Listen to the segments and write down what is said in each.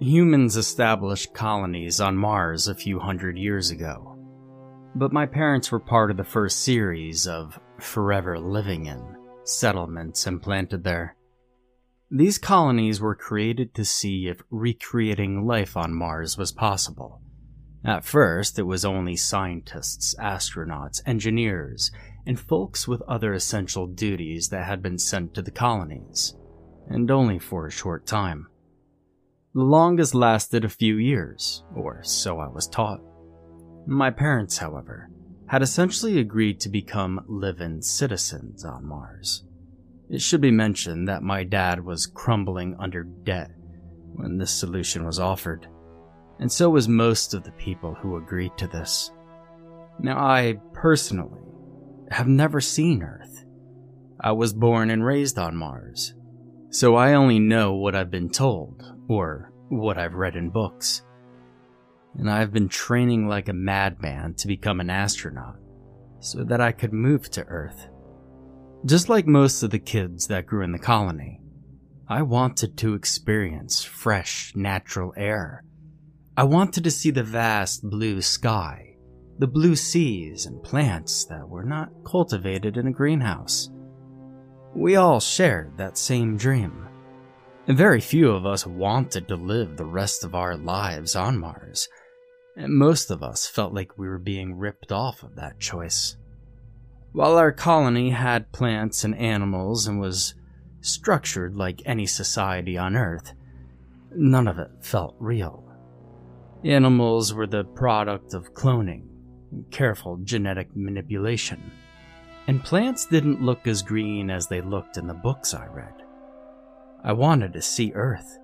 Humans established colonies on Mars a few hundred years ago. But my parents were part of the first series of forever living in settlements implanted there. These colonies were created to see if recreating life on Mars was possible. At first, it was only scientists, astronauts, engineers, and folks with other essential duties that had been sent to the colonies, and only for a short time. The longest lasted a few years, or so I was taught. My parents, however, had essentially agreed to become live in citizens on Mars. It should be mentioned that my dad was crumbling under debt when this solution was offered, and so was most of the people who agreed to this. Now, I personally have never seen Earth. I was born and raised on Mars, so I only know what I've been told, or what I've read in books and I've been training like a madman to become an astronaut so that I could move to Earth. Just like most of the kids that grew in the colony, I wanted to experience fresh, natural air. I wanted to see the vast blue sky, the blue seas, and plants that were not cultivated in a greenhouse. We all shared that same dream. And very few of us wanted to live the rest of our lives on Mars and most of us felt like we were being ripped off of that choice. While our colony had plants and animals and was structured like any society on Earth, none of it felt real. Animals were the product of cloning and careful genetic manipulation, and plants didn't look as green as they looked in the books I read. I wanted to see Earth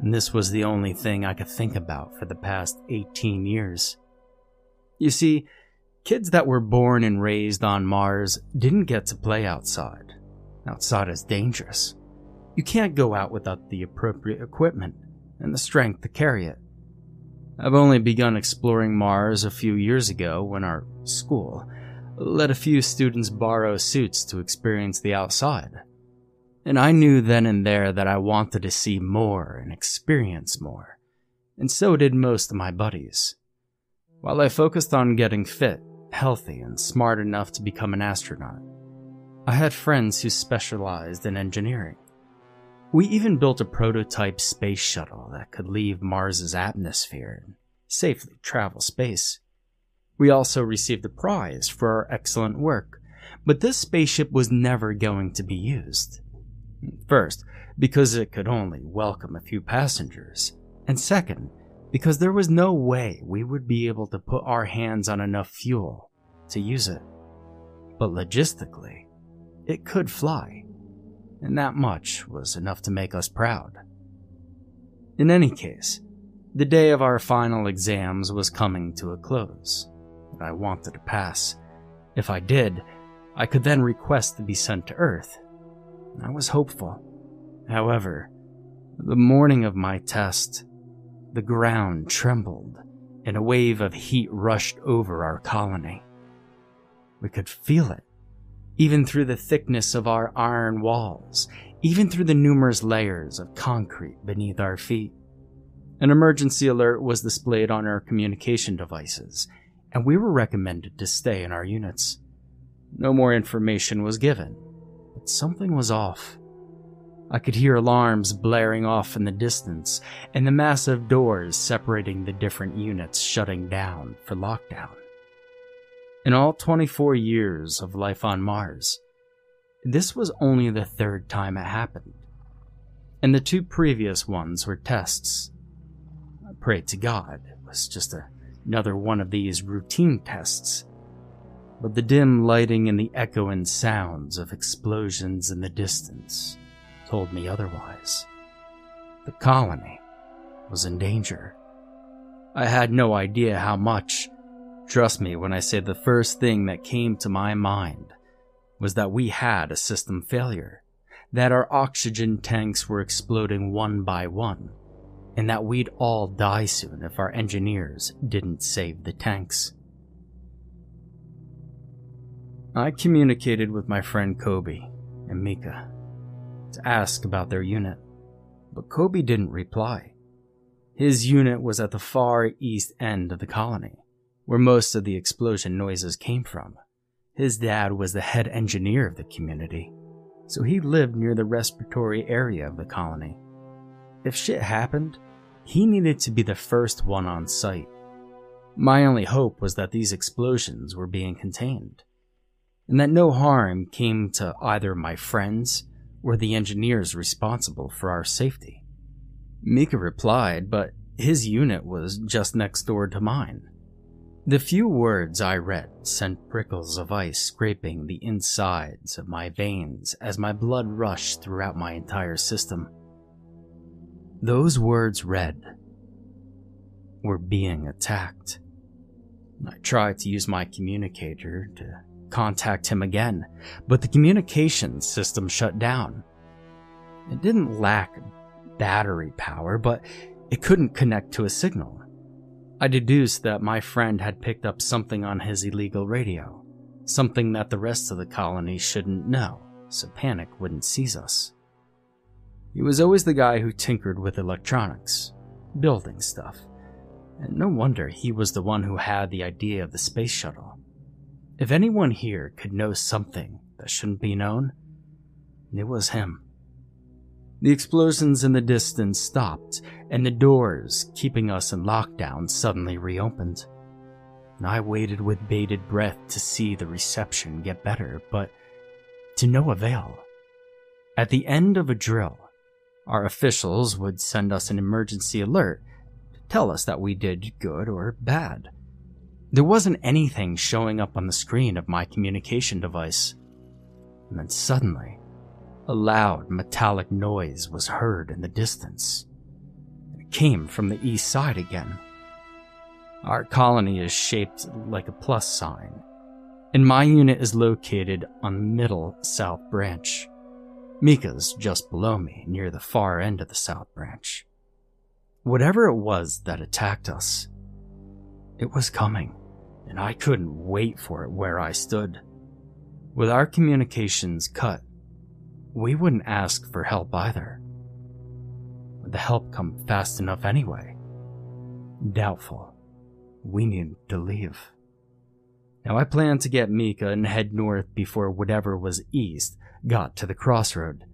and this was the only thing I could think about for the past 18 years. You see, kids that were born and raised on Mars didn't get to play outside. Outside is dangerous. You can't go out without the appropriate equipment and the strength to carry it. I've only begun exploring Mars a few years ago when our school let a few students borrow suits to experience the outside. And I knew then and there that I wanted to see more and experience more. And so did most of my buddies. While I focused on getting fit, healthy, and smart enough to become an astronaut, I had friends who specialized in engineering. We even built a prototype space shuttle that could leave Mars's atmosphere and safely travel space. We also received a prize for our excellent work, but this spaceship was never going to be used. First, because it could only welcome a few passengers, and second, because there was no way we would be able to put our hands on enough fuel to use it. But logistically, it could fly, and that much was enough to make us proud. In any case, the day of our final exams was coming to a close, I wanted to pass. If I did, I could then request to be sent to Earth I was hopeful. However, the morning of my test, the ground trembled and a wave of heat rushed over our colony. We could feel it, even through the thickness of our iron walls, even through the numerous layers of concrete beneath our feet. An emergency alert was displayed on our communication devices, and we were recommended to stay in our units. No more information was given, but something was off. I could hear alarms blaring off in the distance and the massive doors separating the different units shutting down for lockdown. In all 24 years of life on Mars, this was only the third time it happened. And the two previous ones were tests. I prayed to God it was just a, another one of these routine tests but the dim lighting and the echoing sounds of explosions in the distance told me otherwise. The colony was in danger. I had no idea how much. Trust me when I say the first thing that came to my mind was that we had a system failure, that our oxygen tanks were exploding one by one, and that we'd all die soon if our engineers didn't save the tanks. I communicated with my friend Kobe and Mika to ask about their unit, but Kobe didn't reply. His unit was at the far east end of the colony, where most of the explosion noises came from. His dad was the head engineer of the community, so he lived near the respiratory area of the colony. If shit happened, he needed to be the first one on site. My only hope was that these explosions were being contained, and that no harm came to either my friends or the engineers responsible for our safety. Mika replied, but his unit was just next door to mine. The few words I read sent prickles of ice scraping the insides of my veins as my blood rushed throughout my entire system. Those words read, We're being attacked. I tried to use my communicator to contact him again, but the communications system shut down. It didn't lack battery power, but it couldn't connect to a signal. I deduced that my friend had picked up something on his illegal radio, something that the rest of the colony shouldn't know, so panic wouldn't seize us. He was always the guy who tinkered with electronics, building stuff, and no wonder he was the one who had the idea of the space shuttle. If anyone here could know something that shouldn't be known, it was him. The explosions in the distance stopped, and the doors keeping us in lockdown suddenly reopened. I waited with bated breath to see the reception get better, but to no avail. At the end of a drill, our officials would send us an emergency alert to tell us that we did good or bad. There wasn't anything showing up on the screen of my communication device. And then suddenly, a loud metallic noise was heard in the distance. It came from the east side again. Our colony is shaped like a plus sign, and my unit is located on the middle south branch. Mika's just below me, near the far end of the south branch. Whatever it was that attacked us, it was coming, and I couldn't wait for it where I stood. With our communications cut, we wouldn't ask for help either. Would the help come fast enough anyway? Doubtful. We needed to leave. Now I planned to get Mika and head north before whatever was east got to the crossroad.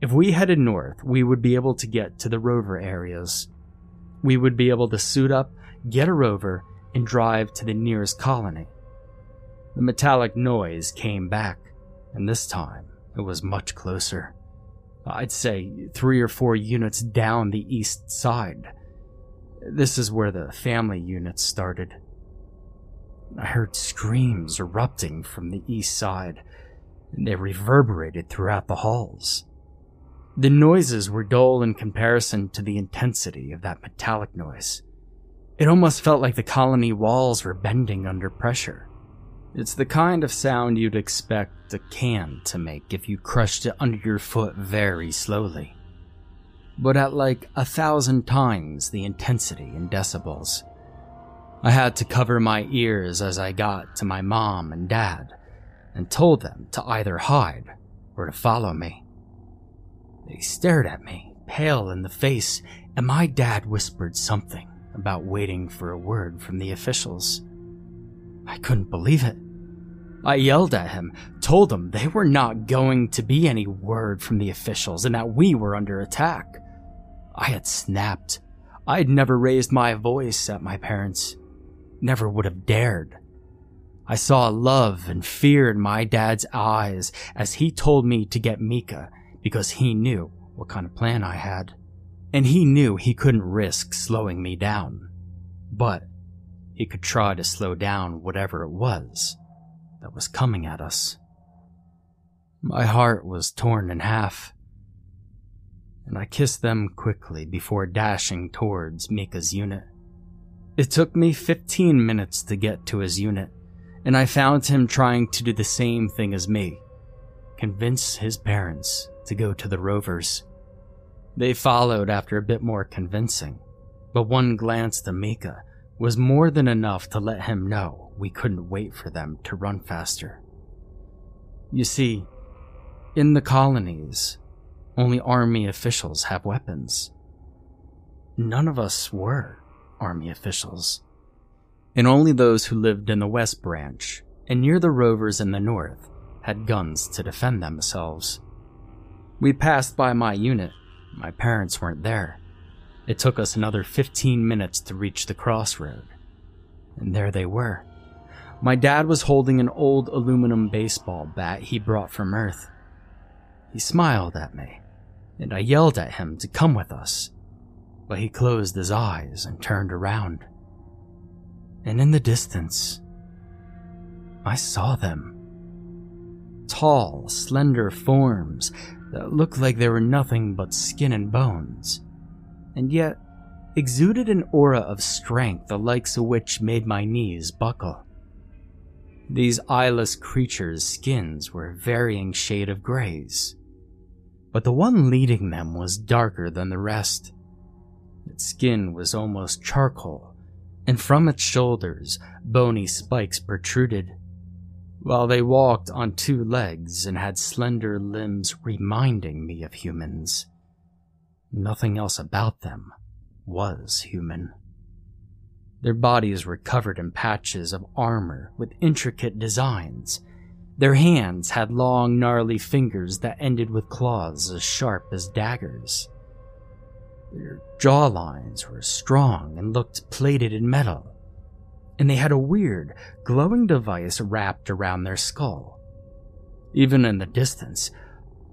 If we headed north, we would be able to get to the rover areas. We would be able to suit up, get a rover, and drive to the nearest colony. The metallic noise came back, and this time it was much closer. I'd say three or four units down the east side. This is where the family units started. I heard screams erupting from the east side, and they reverberated throughout the halls. The noises were dull in comparison to the intensity of that metallic noise. It almost felt like the colony walls were bending under pressure. It's the kind of sound you'd expect a can to make if you crushed it under your foot very slowly. But at like a thousand times the intensity in decibels. I had to cover my ears as I got to my mom and dad and told them to either hide or to follow me. They stared at me, pale in the face, and my dad whispered something about waiting for a word from the officials. I couldn't believe it. I yelled at him, told him they were not going to be any word from the officials and that we were under attack. I had snapped. I had never raised my voice at my parents. Never would have dared. I saw love and fear in my dad's eyes as he told me to get Mika because he knew what kind of plan I had. And he knew he couldn't risk slowing me down. But he could try to slow down whatever it was that was coming at us. My heart was torn in half, and I kissed them quickly before dashing towards Mika's unit. It took me 15 minutes to get to his unit, and I found him trying to do the same thing as me convince his parents to go to the Rovers. They followed after a bit more convincing, but one glance to Mika was more than enough to let him know we couldn't wait for them to run faster. You see, in the colonies, only army officials have weapons. none of us were Army officials. And only those who lived in the West Branch and near the rovers in the North had guns to defend themselves. We passed by my unit. My parents weren't there. It took us another 15 minutes to reach the crossroad. And there they were. My dad was holding an old aluminum baseball bat he brought from Earth. He smiled at me, and I yelled at him to come with us. But he closed his eyes and turned around. And in the distance, I saw them. Tall, slender forms that looked like they were nothing but skin and bones, and yet exuded an aura of strength the likes of which made my knees buckle. These eyeless creatures' skins were varying shade of grays, but the one leading them was darker than the rest. Its skin was almost charcoal, and from its shoulders, bony spikes protruded, while they walked on two legs and had slender limbs reminding me of humans. Nothing else about them was human. Their bodies were covered in patches of armor with intricate designs. Their hands had long, gnarly fingers that ended with claws as sharp as daggers. Their jawlines were strong and looked plated in metal, and they had a weird, glowing device wrapped around their skull. Even in the distance,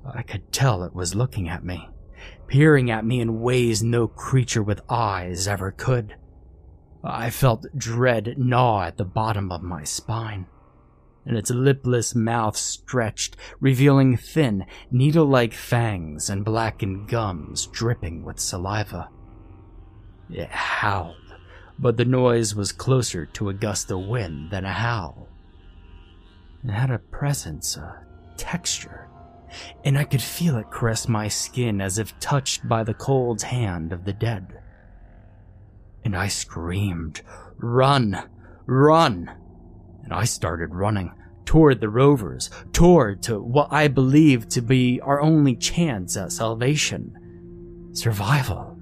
I could tell it was looking at me, peering at me in ways no creature with eyes ever could. I felt dread gnaw at the bottom of my spine, and its lipless mouth stretched, revealing thin, needle like fangs and blackened gums dripping with saliva. It howled, but the noise was closer to a gust of wind than a howl. It had a presence, a texture, and I could feel it caress my skin as if touched by the cold hand of the dead and I screamed, Run! Run! And I started running toward the rovers, toward to what I believed to be our only chance at salvation survival.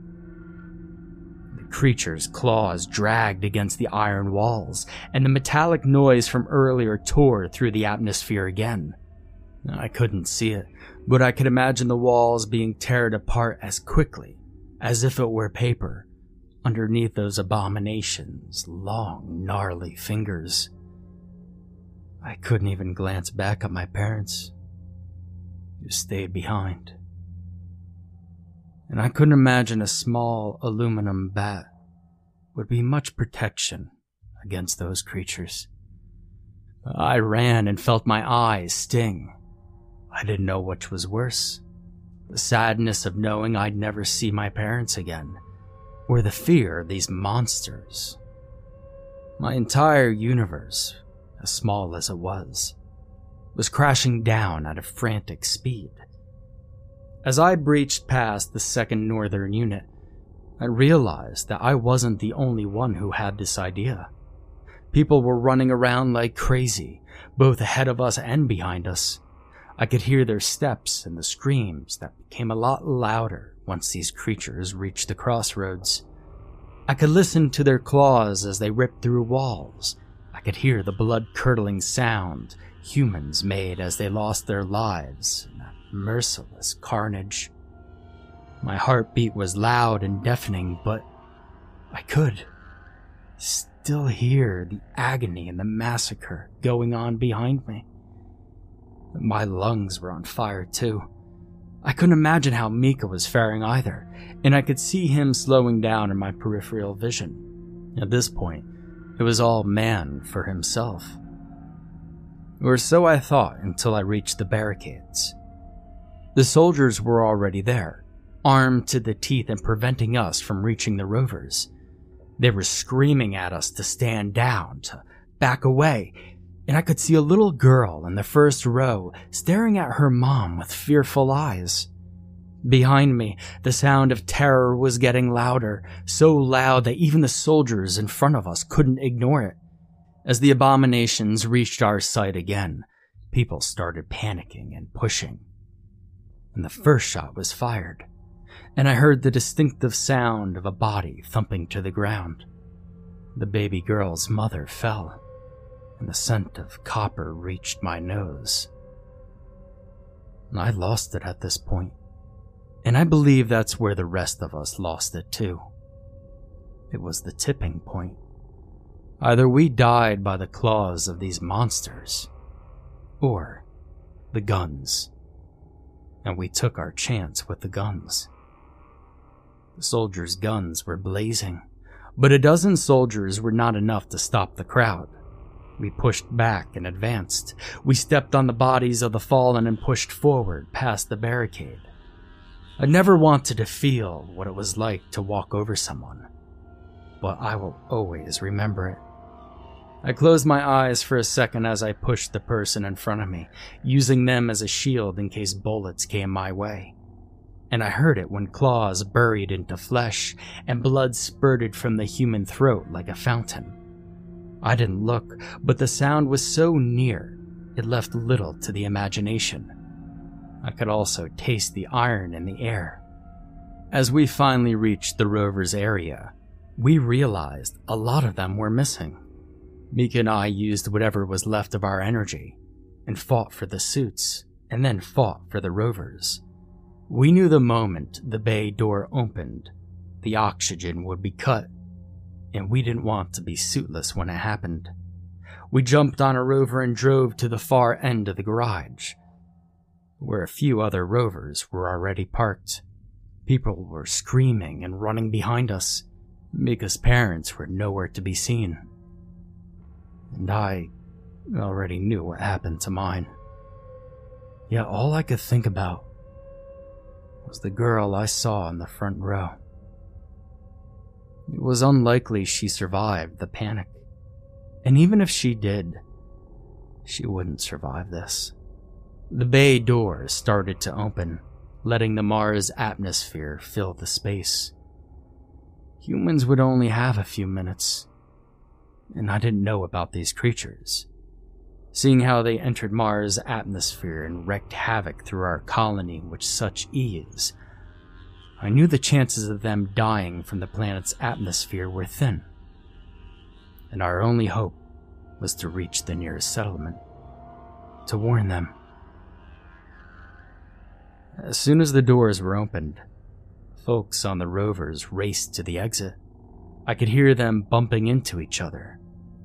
Creature's claws dragged against the iron walls, and the metallic noise from earlier tore through the atmosphere again. I couldn't see it, but I could imagine the walls being teared apart as quickly as if it were paper underneath those abominations' long, gnarly fingers. I couldn't even glance back at my parents, who stayed behind. And I couldn't imagine a small aluminum bat would be much protection against those creatures. I ran and felt my eyes sting. I didn't know which was worse the sadness of knowing I'd never see my parents again or the fear of these monsters. My entire universe, as small as it was, was crashing down at a frantic speed. As I breached past the second northern unit, I realized that I wasn't the only one who had this idea. People were running around like crazy, both ahead of us and behind us. I could hear their steps and the screams that became a lot louder once these creatures reached the crossroads. I could listen to their claws as they ripped through walls. I could hear the blood curdling sound humans made as they lost their lives merciless carnage. My heartbeat was loud and deafening, but I could still hear the agony and the massacre going on behind me. My lungs were on fire too. I couldn't imagine how Mika was faring either, and I could see him slowing down in my peripheral vision. At this point, it was all man for himself. Or so I thought until I reached the barricades. The soldiers were already there, armed to the teeth and preventing us from reaching the rovers. They were screaming at us to stand down, to back away, and I could see a little girl in the first row staring at her mom with fearful eyes. Behind me, the sound of terror was getting louder, so loud that even the soldiers in front of us couldn't ignore it. As the abominations reached our sight again, people started panicking and pushing. And the first shot was fired. and I heard the distinctive sound of a body thumping to the ground. The baby girl's mother fell, and the scent of copper reached my nose. I lost it at this point, and I believe that's where the rest of us lost it too. It was the tipping point. Either we died by the claws of these monsters, or the guns. And we took our chance with the guns. The soldiers' guns were blazing, but a dozen soldiers were not enough to stop the crowd. We pushed back and advanced. We stepped on the bodies of the fallen and pushed forward past the barricade. I never wanted to feel what it was like to walk over someone, but I will always remember it. I closed my eyes for a second as I pushed the person in front of me, using them as a shield in case bullets came my way. And I heard it when claws buried into flesh and blood spurted from the human throat like a fountain. I didn't look, but the sound was so near, it left little to the imagination. I could also taste the iron in the air. As we finally reached the rover's area, we realized a lot of them were missing. Mika and I used whatever was left of our energy and fought for the suits, and then fought for the rovers. We knew the moment the bay door opened, the oxygen would be cut, and we didn't want to be suitless when it happened. We jumped on a rover and drove to the far end of the garage, where a few other rovers were already parked. People were screaming and running behind us. Mika's parents were nowhere to be seen and I already knew what happened to mine. Yet all I could think about was the girl I saw in the front row. It was unlikely she survived the panic, and even if she did, she wouldn't survive this. The bay doors started to open, letting the Mars atmosphere fill the space. Humans would only have a few minutes and I didn't know about these creatures. Seeing how they entered Mars' atmosphere and wreaked havoc through our colony with such ease, I knew the chances of them dying from the planet's atmosphere were thin. And our only hope was to reach the nearest settlement, to warn them. As soon as the doors were opened, folks on the rovers raced to the exit. I could hear them bumping into each other,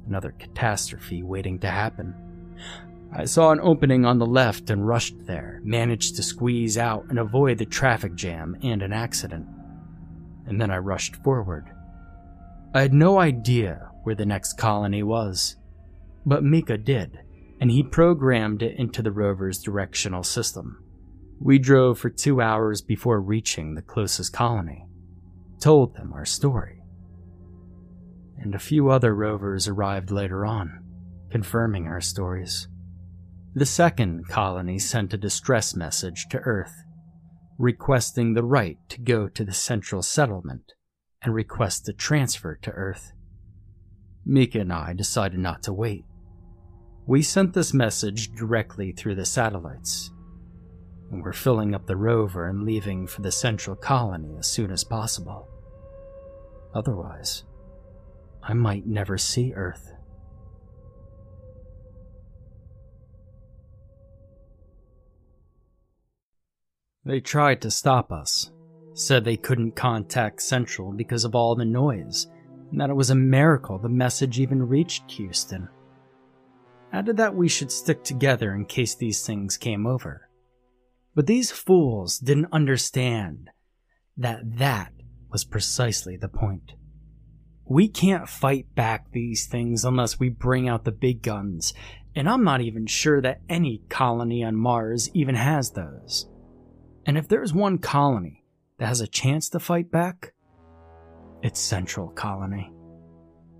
another catastrophe waiting to happen. I saw an opening on the left and rushed there, managed to squeeze out and avoid the traffic jam and an accident. And then I rushed forward. I had no idea where the next colony was, but Mika did, and he programmed it into the rover's directional system. We drove for two hours before reaching the closest colony, told them our story and a few other rovers arrived later on, confirming our stories. The second colony sent a distress message to Earth, requesting the right to go to the central settlement and request a transfer to Earth. Mika and I decided not to wait. We sent this message directly through the satellites, and we're filling up the rover and leaving for the central colony as soon as possible. Otherwise, I might never see Earth. They tried to stop us, said they couldn't contact Central because of all the noise, and that it was a miracle the message even reached Houston. Added that we should stick together in case these things came over. But these fools didn't understand that that was precisely the point. We can't fight back these things unless we bring out the big guns, and I'm not even sure that any colony on Mars even has those. And if there's one colony that has a chance to fight back, it's Central Colony.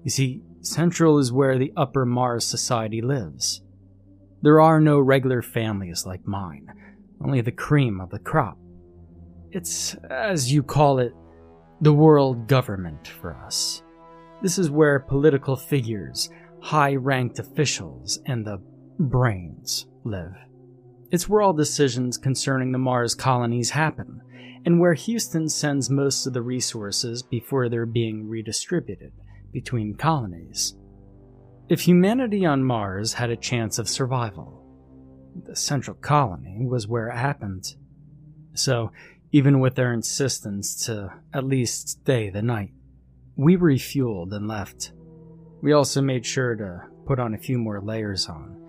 You see, Central is where the upper Mars society lives. There are no regular families like mine, only the cream of the crop. It's, as you call it, the world government for us. This is where political figures, high ranked officials, and the brains live. It's where all decisions concerning the Mars colonies happen, and where Houston sends most of the resources before they're being redistributed between colonies. If humanity on Mars had a chance of survival, the central colony was where it happened. So, even with their insistence to at least stay the night, we refueled and left. We also made sure to put on a few more layers on,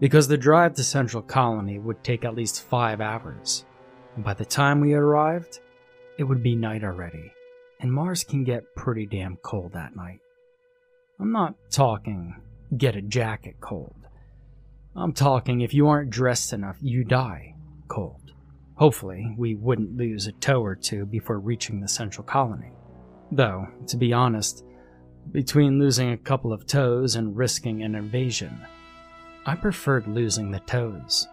because the drive to Central Colony would take at least five hours, and by the time we arrived, it would be night already, and Mars can get pretty damn cold at night. I'm not talking get a jacket cold. I'm talking if you aren't dressed enough, you die cold. Hopefully, we wouldn't lose a toe or two before reaching the central colony. Though, to be honest, between losing a couple of toes and risking an invasion, I preferred losing the toes.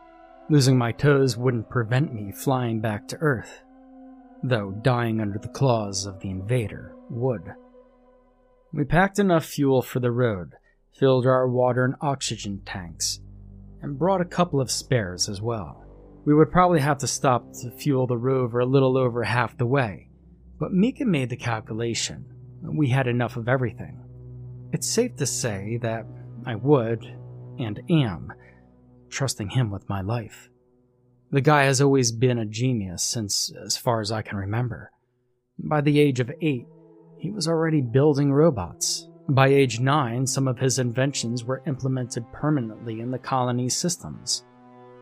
Losing my toes wouldn't prevent me flying back to Earth, though dying under the claws of the invader would. We packed enough fuel for the road, filled our water and oxygen tanks, and brought a couple of spares as well. We would probably have to stop to fuel the rover a little over half the way, but Mika made the calculation. We had enough of everything. It's safe to say that I would, and am, trusting him with my life. The guy has always been a genius since as far as I can remember. By the age of eight, he was already building robots. By age 9, some of his inventions were implemented permanently in the colony's systems.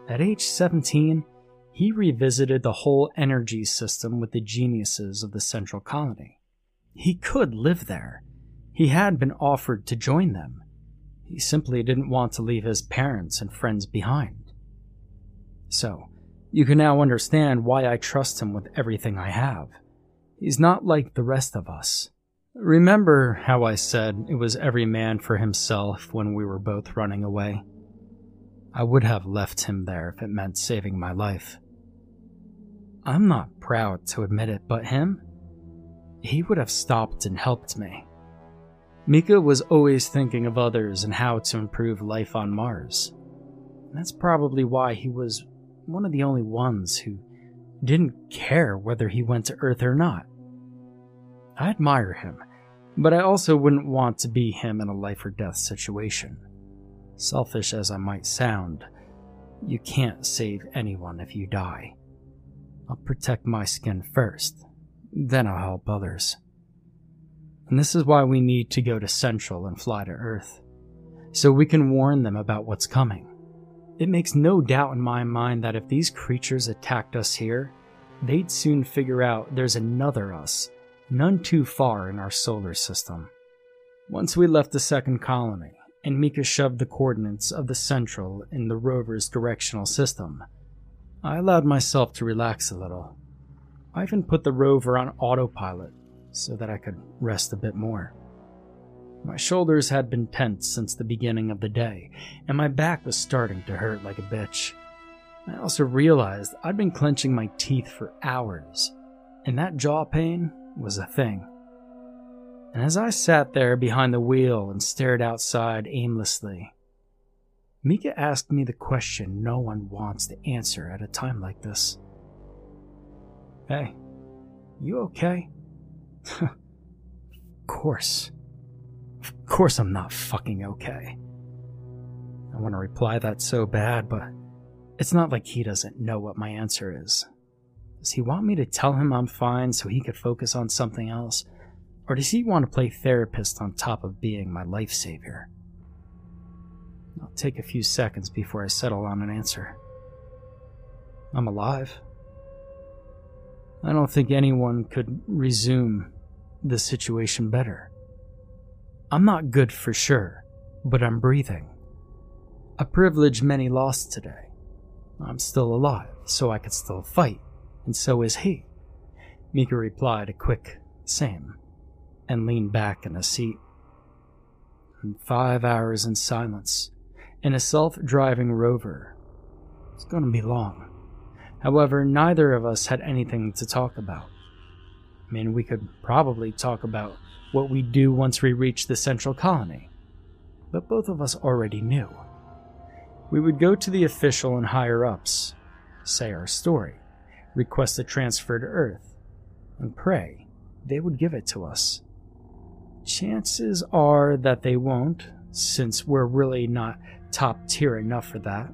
At age 17, he revisited the whole energy system with the geniuses of the central colony. He could live there. He had been offered to join them. He simply didn't want to leave his parents and friends behind. So, you can now understand why I trust him with everything I have. He's not like the rest of us. Remember how I said it was every man for himself when we were both running away? I would have left him there if it meant saving my life. I'm not proud to admit it, but him? He would have stopped and helped me. Mika was always thinking of others and how to improve life on Mars. That's probably why he was one of the only ones who didn't care whether he went to Earth or not. I admire him, but I also wouldn't want to be him in a life or death situation. Selfish as I might sound, you can't save anyone if you die. I'll protect my skin first, then I'll help others. And this is why we need to go to Central and fly to Earth, so we can warn them about what's coming. It makes no doubt in my mind that if these creatures attacked us here, they'd soon figure out there's another us none too far in our solar system. Once we left the second colony, and Mika shoved the coordinates of the central in the rover's directional system, I allowed myself to relax a little. I even put the rover on autopilot so that I could rest a bit more. My shoulders had been tense since the beginning of the day, and my back was starting to hurt like a bitch. I also realized I'd been clenching my teeth for hours, and that jaw pain was a thing. And as I sat there behind the wheel and stared outside aimlessly, Mika asked me the question no one wants to answer at a time like this. Hey, you okay? of course. Of course I'm not fucking okay. I want to reply that so bad, but it's not like he doesn't know what my answer is. Does he want me to tell him I'm fine so he could focus on something else? Or does he want to play therapist on top of being my life savior? I'll take a few seconds before I settle on an answer. I'm alive. I don't think anyone could resume the situation better. I'm not good for sure, but I'm breathing. A privilege many lost today. I'm still alive, so I could still fight and so is he. Mika replied a quick, same, and leaned back in a seat. And five hours in silence, in a self driving rover. It's going to be long. However, neither of us had anything to talk about. I mean, we could probably talk about what we'd do once we reach the central colony, but both of us already knew. We would go to the official and higher ups, say our story, request a transfer to Earth, and pray they would give it to us. Chances are that they won't, since we're really not top tier enough for that.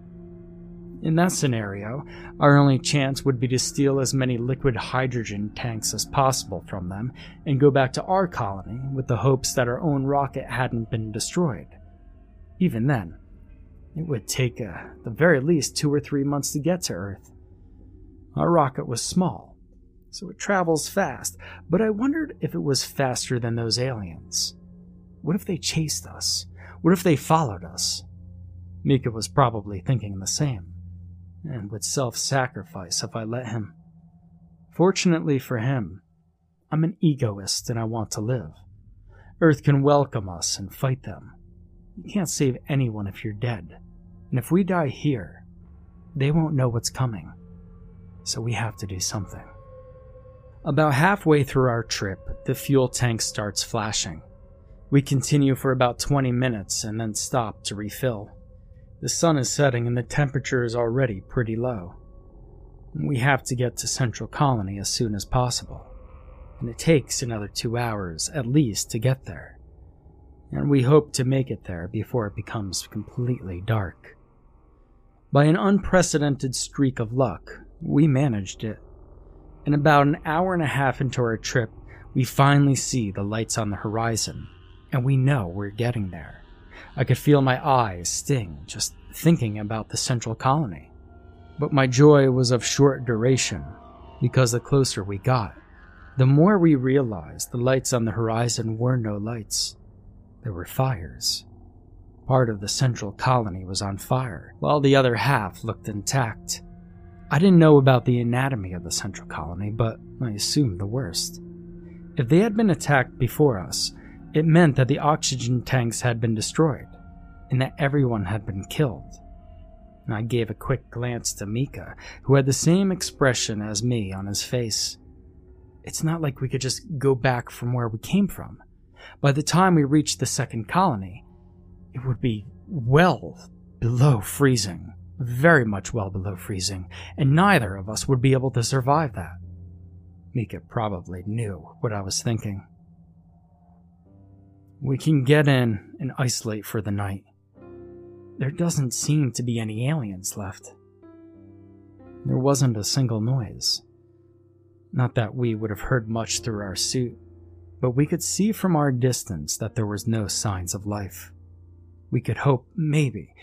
In that scenario, our only chance would be to steal as many liquid hydrogen tanks as possible from them and go back to our colony with the hopes that our own rocket hadn't been destroyed. Even then, it would take, uh, the very least, two or three months to get to Earth. Our rocket was small, so it travels fast, but I wondered if it was faster than those aliens. What if they chased us? What if they followed us? Mika was probably thinking the same and would self sacrifice if I let him. Fortunately for him, I'm an egoist and I want to live. Earth can welcome us and fight them. You can't save anyone if you're dead. And if we die here, they won't know what's coming. So we have to do something. About halfway through our trip, the fuel tank starts flashing. We continue for about 20 minutes and then stop to refill. The sun is setting and the temperature is already pretty low. We have to get to Central Colony as soon as possible, and it takes another two hours at least to get there. And we hope to make it there before it becomes completely dark. By an unprecedented streak of luck, we managed it. And about an hour and a half into our trip, we finally see the lights on the horizon, and we know we're getting there. I could feel my eyes sting just thinking about the central colony. But my joy was of short duration, because the closer we got, the more we realized the lights on the horizon were no lights. There were fires. Part of the central colony was on fire, while the other half looked intact. I didn't know about the anatomy of the central colony, but I assumed the worst. If they had been attacked before us, it meant that the oxygen tanks had been destroyed, and that everyone had been killed. I gave a quick glance to Mika, who had the same expression as me on his face. It's not like we could just go back from where we came from. By the time we reached the second colony, it would be well below freezing, very much well below freezing, and neither of us would be able to survive that. Mika probably knew what I was thinking. We can get in and isolate for the night. There doesn't seem to be any aliens left. There wasn't a single noise. Not that we would have heard much through our suit, but we could see from our distance that there was no signs of life. We could hope, maybe,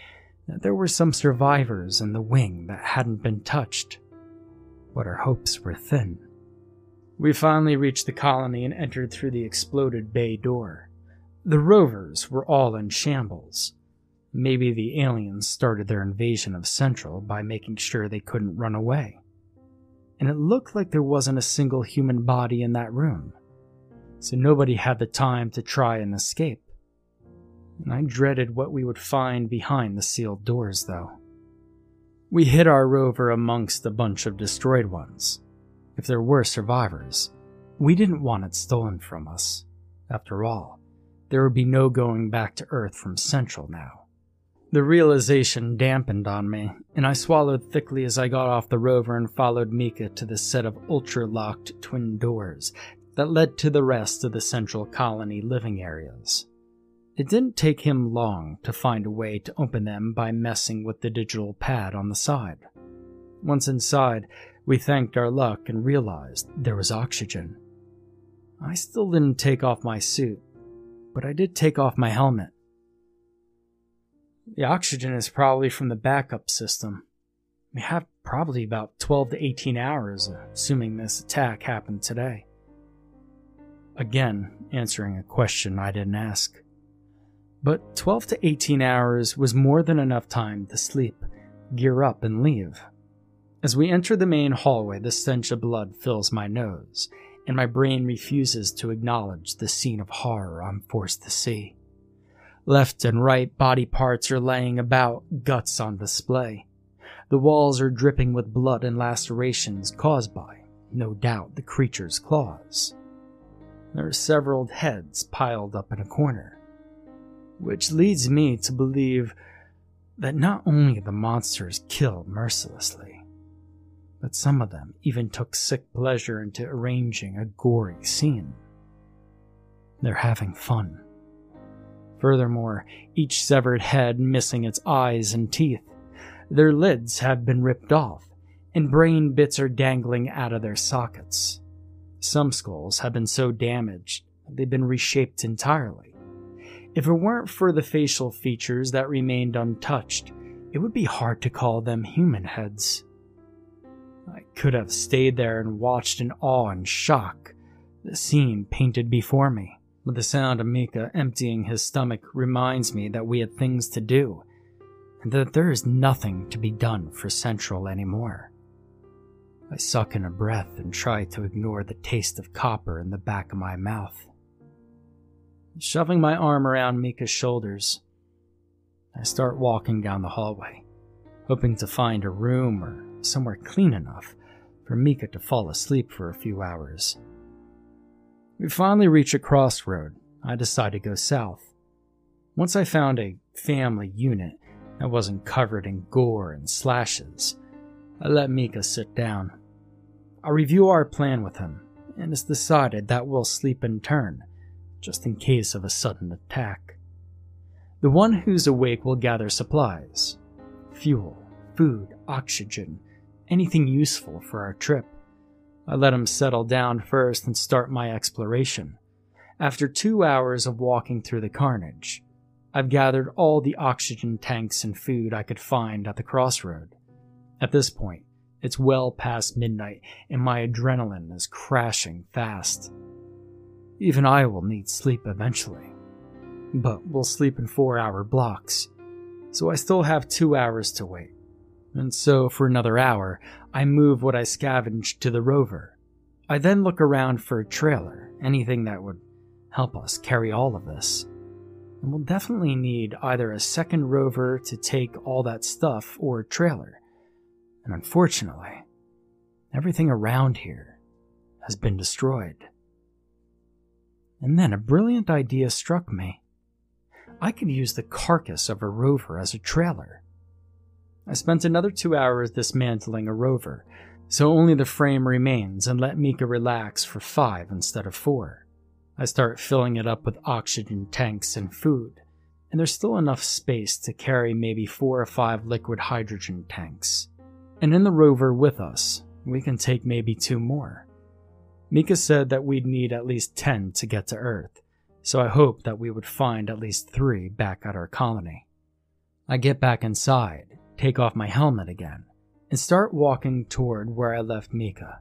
that there were some survivors in the wing that hadn't been touched. But our hopes were thin. We finally reached the colony and entered through the exploded bay door. The rovers were all in shambles. Maybe the aliens started their invasion of Central by making sure they couldn't run away. And it looked like there wasn't a single human body in that room, so nobody had the time to try and escape. And I dreaded what we would find behind the sealed doors, though. We hid our rover amongst a bunch of destroyed ones. If there were survivors, we didn't want it stolen from us. After all, there would be no going back to Earth from Central now. The realization dampened on me, and I swallowed thickly as I got off the rover and followed Mika to the set of ultra locked twin doors that led to the rest of the Central Colony living areas. It didn't take him long to find a way to open them by messing with the digital pad on the side. Once inside, we thanked our luck and realized there was oxygen. I still didn't take off my suit, but I did take off my helmet. The oxygen is probably from the backup system. We have probably about 12 to 18 hours, assuming this attack happened today. Again, answering a question I didn't ask. But 12 to 18 hours was more than enough time to sleep, gear up, and leave. As we enter the main hallway, the stench of blood fills my nose, and my brain refuses to acknowledge the scene of horror I'm forced to see. Left and right body parts are laying about, guts on display. The walls are dripping with blood and lacerations caused by, no doubt, the creature's claws. There are several heads piled up in a corner, which leads me to believe that not only the monsters kill mercilessly, but some of them even took sick pleasure into arranging a gory scene. They're having fun. Furthermore, each severed head missing its eyes and teeth, their lids have been ripped off, and brain bits are dangling out of their sockets. Some skulls have been so damaged they've been reshaped entirely. If it weren't for the facial features that remained untouched, it would be hard to call them human heads. I could have stayed there and watched in awe and shock the scene painted before me, but the sound of Mika emptying his stomach reminds me that we had things to do, and that there is nothing to be done for Central anymore. I suck in a breath and try to ignore the taste of copper in the back of my mouth. Shoving my arm around Mika's shoulders, I start walking down the hallway, hoping to find a room or somewhere clean enough for Mika to fall asleep for a few hours. We finally reach a crossroad. I decide to go south. Once I found a family unit that wasn't covered in gore and slashes, I let Mika sit down. I review our plan with him, and it's decided that we'll sleep in turn, just in case of a sudden attack. The one who's awake will gather supplies fuel, food, oxygen, anything useful for our trip. I let him settle down first and start my exploration. After two hours of walking through the carnage, I've gathered all the oxygen tanks and food I could find at the crossroad. At this point, it's well past midnight and my adrenaline is crashing fast. Even I will need sleep eventually. But we'll sleep in four hour blocks, so I still have two hours to wait. And so, for another hour, I move what I scavenged to the rover. I then look around for a trailer, anything that would help us carry all of this. And we'll definitely need either a second rover to take all that stuff or a trailer and unfortunately, everything around here has been destroyed. And then a brilliant idea struck me. I could use the carcass of a rover as a trailer. I spent another two hours dismantling a rover, so only the frame remains and let Mika relax for five instead of four. I start filling it up with oxygen tanks and food, and there's still enough space to carry maybe four or five liquid hydrogen tanks. And in the rover with us, we can take maybe two more. Mika said that we'd need at least 10 to get to Earth, so I hoped that we would find at least three back at our colony. I get back inside, take off my helmet again, and start walking toward where I left Mika.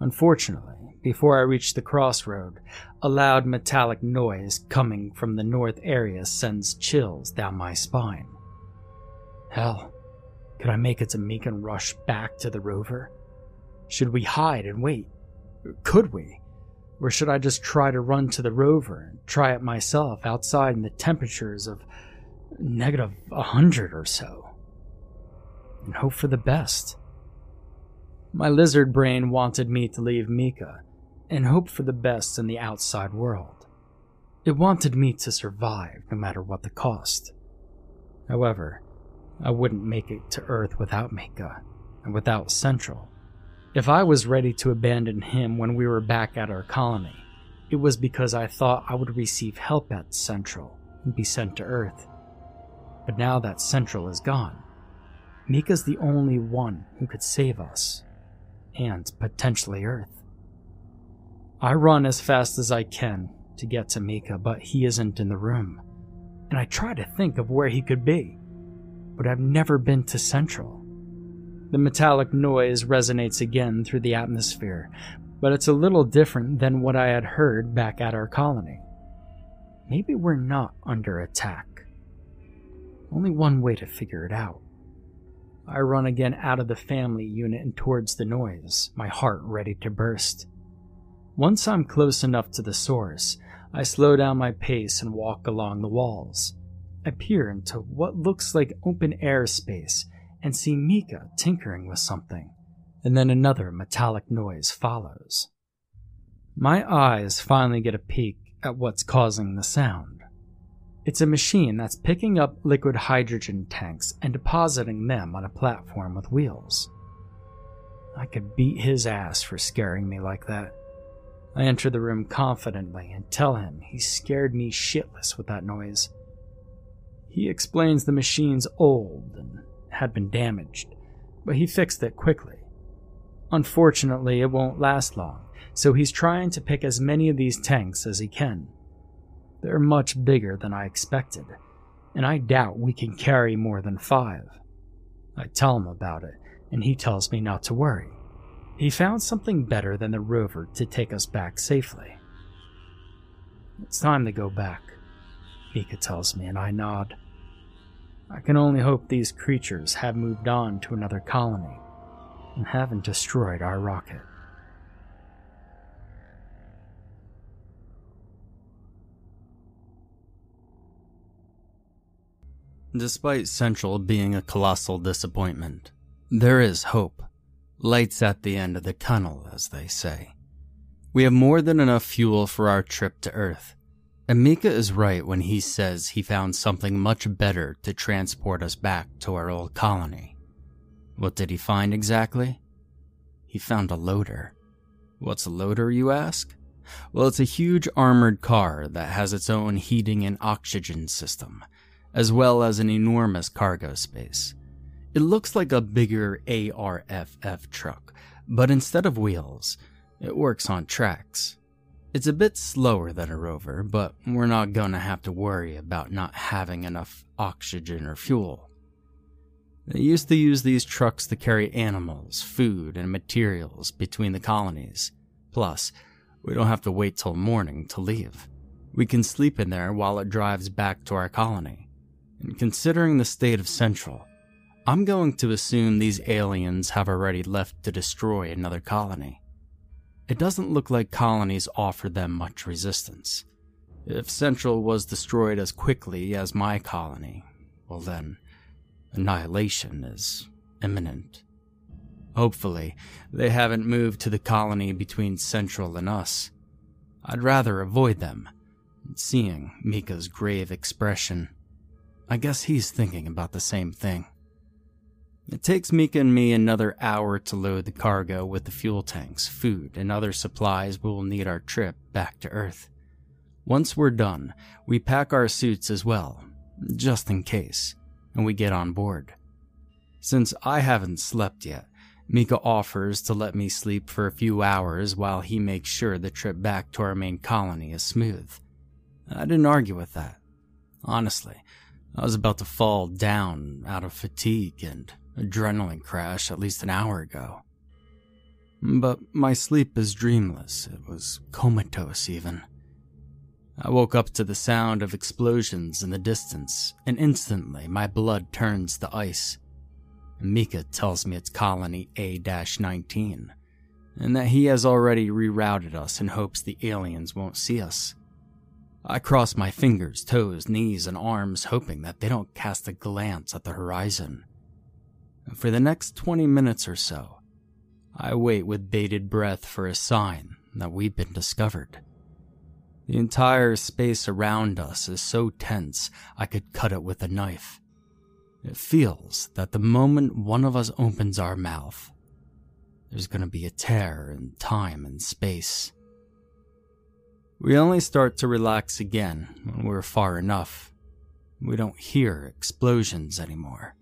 Unfortunately, before I reach the crossroad, a loud metallic noise coming from the north area sends chills down my spine. Hell, could I make it to Mika and rush back to the rover? Should we hide and wait? Could we? Or should I just try to run to the rover and try it myself outside in the temperatures of negative a hundred or so? And hope for the best. My lizard brain wanted me to leave Mika and hope for the best in the outside world. It wanted me to survive no matter what the cost. However, I wouldn't make it to Earth without Mika, and without Central. If I was ready to abandon him when we were back at our colony, it was because I thought I would receive help at Central and be sent to Earth. But now that Central is gone, Mika's the only one who could save us, and potentially Earth. I run as fast as I can to get to Mika, but he isn't in the room, and I try to think of where he could be but I've never been to Central. The metallic noise resonates again through the atmosphere, but it's a little different than what I had heard back at our colony. Maybe we're not under attack. Only one way to figure it out. I run again out of the family unit and towards the noise, my heart ready to burst. Once I'm close enough to the source, I slow down my pace and walk along the walls. I peer into what looks like open air space and see Mika tinkering with something, and then another metallic noise follows. My eyes finally get a peek at what's causing the sound. It's a machine that's picking up liquid hydrogen tanks and depositing them on a platform with wheels. I could beat his ass for scaring me like that. I enter the room confidently and tell him he scared me shitless with that noise. He explains the machine's old and had been damaged, but he fixed it quickly. Unfortunately, it won't last long, so he's trying to pick as many of these tanks as he can. They're much bigger than I expected, and I doubt we can carry more than five. I tell him about it, and he tells me not to worry. He found something better than the rover to take us back safely. It's time to go back, Mika tells me, and I nod. I can only hope these creatures have moved on to another colony and haven't destroyed our rocket. Despite Central being a colossal disappointment, there is hope. Lights at the end of the tunnel, as they say. We have more than enough fuel for our trip to Earth, and Mika is right when he says he found something much better to transport us back to our old colony. What did he find exactly? He found a loader. What's a loader, you ask? Well, it's a huge armored car that has its own heating and oxygen system, as well as an enormous cargo space. It looks like a bigger ARFF truck, but instead of wheels, it works on tracks. It's a bit slower than a rover, but we're not gonna have to worry about not having enough oxygen or fuel. They used to use these trucks to carry animals, food, and materials between the colonies. Plus, we don't have to wait till morning to leave. We can sleep in there while it drives back to our colony. And considering the state of Central, I'm going to assume these aliens have already left to destroy another colony. It doesn't look like colonies offer them much resistance. If Central was destroyed as quickly as my colony, well then, annihilation is imminent. Hopefully, they haven't moved to the colony between Central and us. I'd rather avoid them. Seeing Mika's grave expression, I guess he's thinking about the same thing. It takes Mika and me another hour to load the cargo with the fuel tanks, food, and other supplies we will need our trip back to Earth. Once we're done, we pack our suits as well, just in case, and we get on board. Since I haven't slept yet, Mika offers to let me sleep for a few hours while he makes sure the trip back to our main colony is smooth. I didn't argue with that. Honestly, I was about to fall down out of fatigue and adrenaline crash at least an hour ago. But my sleep is dreamless. It was comatose, even. I woke up to the sound of explosions in the distance, and instantly my blood turns to ice. Mika tells me it's Colony A 19, and that he has already rerouted us in hopes the aliens won't see us. I cross my fingers, toes, knees, and arms, hoping that they don't cast a glance at the horizon. For the next 20 minutes or so, I wait with bated breath for a sign that we've been discovered. The entire space around us is so tense I could cut it with a knife. It feels that the moment one of us opens our mouth, there's going to be a tear in time and space. We only start to relax again when we're far enough. We don't hear explosions anymore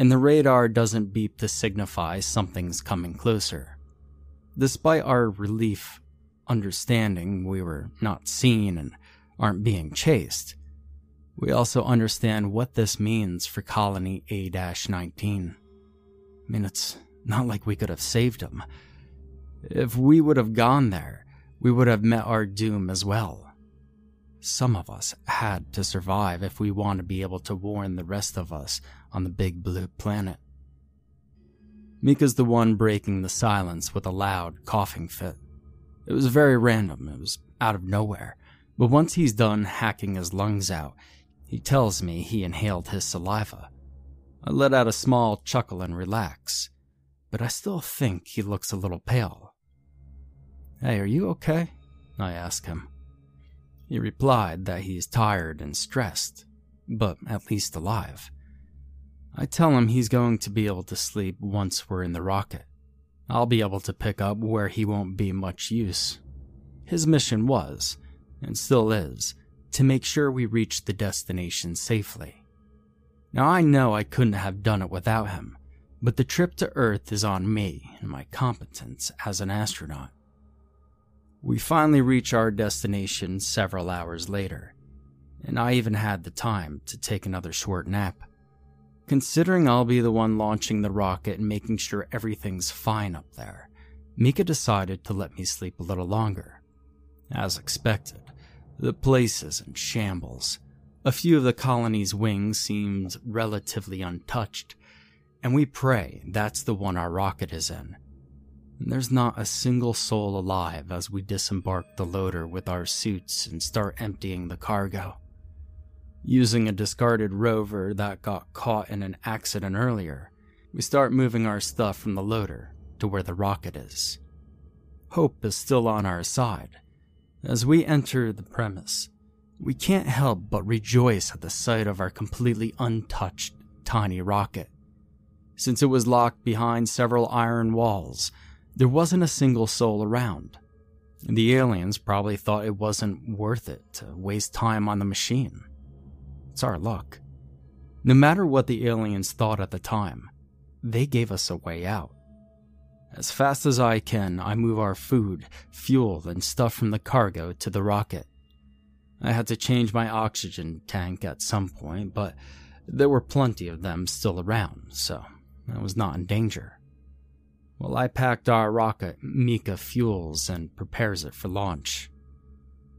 and the radar doesn't beep to signify something's coming closer. Despite our relief understanding we were not seen and aren't being chased, we also understand what this means for Colony A 19. I mean, it's not like we could have saved him. If we would have gone there, we would have met our doom as well. Some of us had to survive if we want to be able to warn the rest of us on the big blue planet. Mika's the one breaking the silence with a loud coughing fit. It was very random, it was out of nowhere, but once he's done hacking his lungs out, he tells me he inhaled his saliva. I let out a small chuckle and relax, but I still think he looks a little pale. Hey, are you okay? I ask him. He replied that he's tired and stressed, but at least alive. I tell him he's going to be able to sleep once we're in the rocket. I'll be able to pick up where he won't be much use. His mission was, and still is, to make sure we reach the destination safely. Now I know I couldn't have done it without him, but the trip to Earth is on me and my competence as an astronaut. We finally reach our destination several hours later, and I even had the time to take another short nap. Considering I'll be the one launching the rocket and making sure everything's fine up there, Mika decided to let me sleep a little longer. As expected, the place is in shambles. A few of the colony's wings seemed relatively untouched, and we pray that's the one our rocket is in. And there's not a single soul alive as we disembark the loader with our suits and start emptying the cargo. Using a discarded rover that got caught in an accident earlier, we start moving our stuff from the loader to where the rocket is. Hope is still on our side. As we enter the premise, we can't help but rejoice at the sight of our completely untouched tiny rocket. Since it was locked behind several iron walls, there wasn't a single soul around. The aliens probably thought it wasn't worth it to waste time on the machine. It's our luck. No matter what the aliens thought at the time, they gave us a way out. As fast as I can, I move our food, fuel, and stuff from the cargo to the rocket. I had to change my oxygen tank at some point, but there were plenty of them still around, so I was not in danger. While I packed our rocket, Mika fuels and prepares it for launch.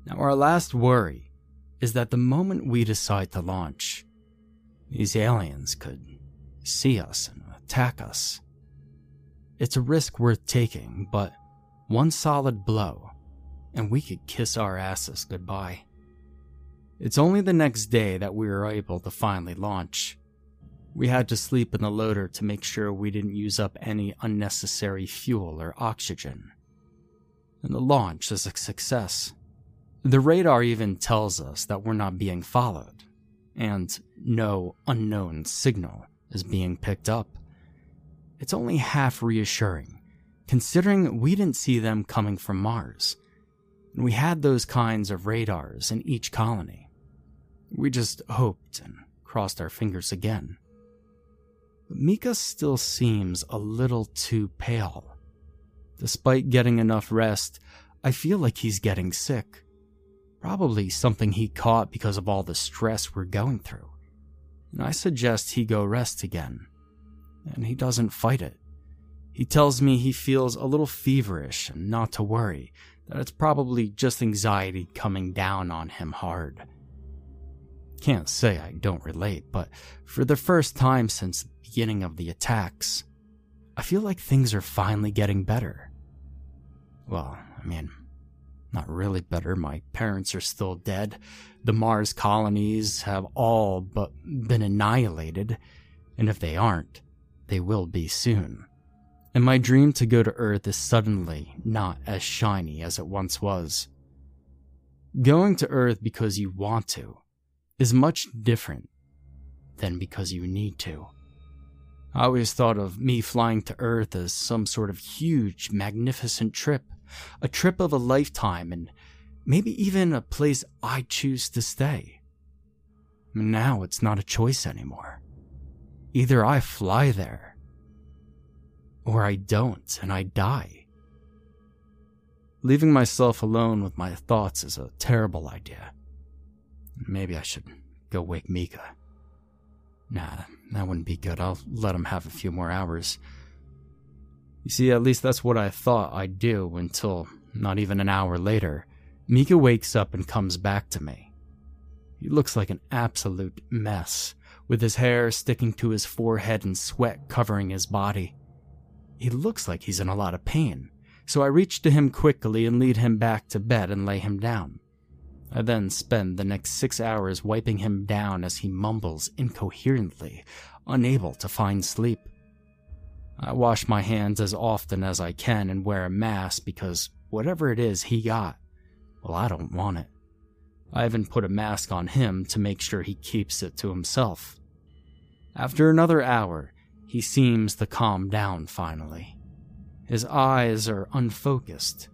Now, our last worry is that the moment we decide to launch, these aliens could see us and attack us. It's a risk worth taking, but one solid blow, and we could kiss our asses goodbye. It's only the next day that we were able to finally launch. We had to sleep in the loader to make sure we didn't use up any unnecessary fuel or oxygen. And the launch is a success. The radar even tells us that we're not being followed, and no unknown signal is being picked up. It's only half reassuring, considering we didn't see them coming from Mars. And we had those kinds of radars in each colony. We just hoped and crossed our fingers again. Mika still seems a little too pale. Despite getting enough rest, I feel like he's getting sick. Probably something he caught because of all the stress we're going through. And I suggest he go rest again. And he doesn't fight it. He tells me he feels a little feverish and not to worry, that it's probably just anxiety coming down on him hard. Can't say I don't relate, but for the first time since beginning of the attacks, I feel like things are finally getting better. Well, I mean, not really better. My parents are still dead. The Mars colonies have all but been annihilated. And if they aren't, they will be soon. And my dream to go to Earth is suddenly not as shiny as it once was. Going to Earth because you want to is much different than because you need to. I always thought of me flying to Earth as some sort of huge, magnificent trip a trip of a lifetime, and maybe even a place I choose to stay. Now it's not a choice anymore. Either I fly there, or I don't and I die. Leaving myself alone with my thoughts is a terrible idea. Maybe I should go wake Mika. Nah, that wouldn't be good. I'll let him have a few more hours. You see, at least that's what I thought I'd do until not even an hour later, Mika wakes up and comes back to me. He looks like an absolute mess, with his hair sticking to his forehead and sweat covering his body. He looks like he's in a lot of pain, so I reach to him quickly and lead him back to bed and lay him down. I then spend the next six hours wiping him down as he mumbles incoherently, unable to find sleep. I wash my hands as often as I can and wear a mask because whatever it is he got, well, I don't want it. I even put a mask on him to make sure he keeps it to himself. After another hour, he seems to calm down finally. His eyes are unfocused,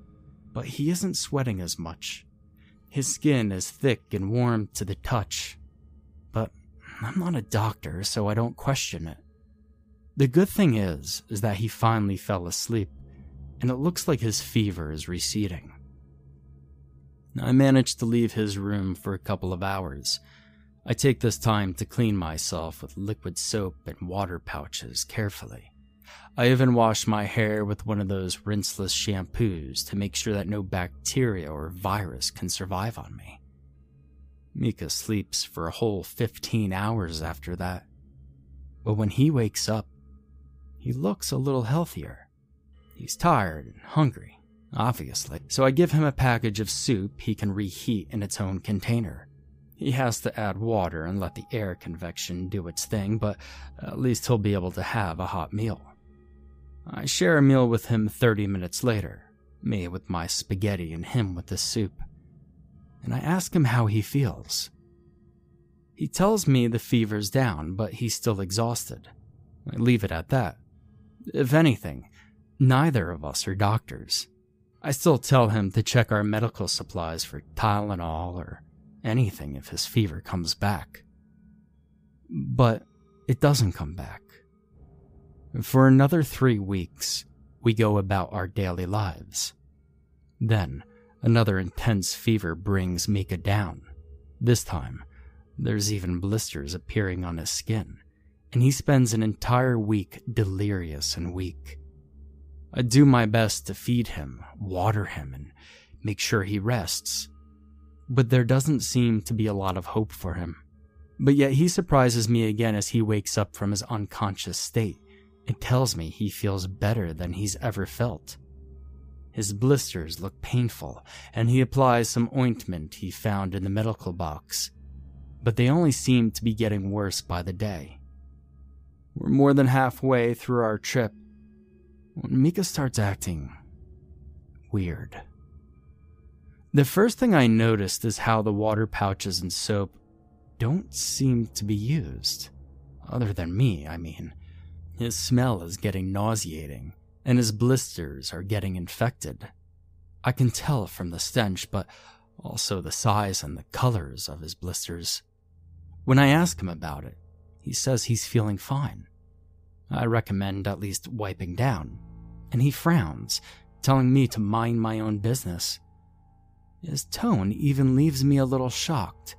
but he isn't sweating as much. His skin is thick and warm to the touch. But I'm not a doctor, so I don't question it. The good thing is, is that he finally fell asleep, and it looks like his fever is receding. I managed to leave his room for a couple of hours. I take this time to clean myself with liquid soap and water pouches carefully. I even wash my hair with one of those rinseless shampoos to make sure that no bacteria or virus can survive on me. Mika sleeps for a whole 15 hours after that. But when he wakes up, he looks a little healthier. He's tired and hungry, obviously, so I give him a package of soup he can reheat in its own container. He has to add water and let the air convection do its thing, but at least he'll be able to have a hot meal. I share a meal with him 30 minutes later, me with my spaghetti and him with the soup. And I ask him how he feels. He tells me the fever's down, but he's still exhausted. I leave it at that. If anything, neither of us are doctors. I still tell him to check our medical supplies for Tylenol or anything if his fever comes back. But it doesn't come back. For another three weeks, we go about our daily lives. Then, another intense fever brings Mika down. This time, there's even blisters appearing on his skin, and he spends an entire week delirious and weak. I do my best to feed him, water him, and make sure he rests. But there doesn't seem to be a lot of hope for him. But yet he surprises me again as he wakes up from his unconscious state and tells me he feels better than he's ever felt. His blisters look painful, and he applies some ointment he found in the medical box, but they only seem to be getting worse by the day. We're more than halfway through our trip when Mika starts acting weird. The first thing I noticed is how the water pouches and soap don't seem to be used. Other than me, I mean. His smell is getting nauseating, and his blisters are getting infected. I can tell from the stench, but also the size and the colors of his blisters. When I ask him about it, he says he's feeling fine. I recommend at least wiping down, and he frowns, telling me to mind my own business. His tone even leaves me a little shocked.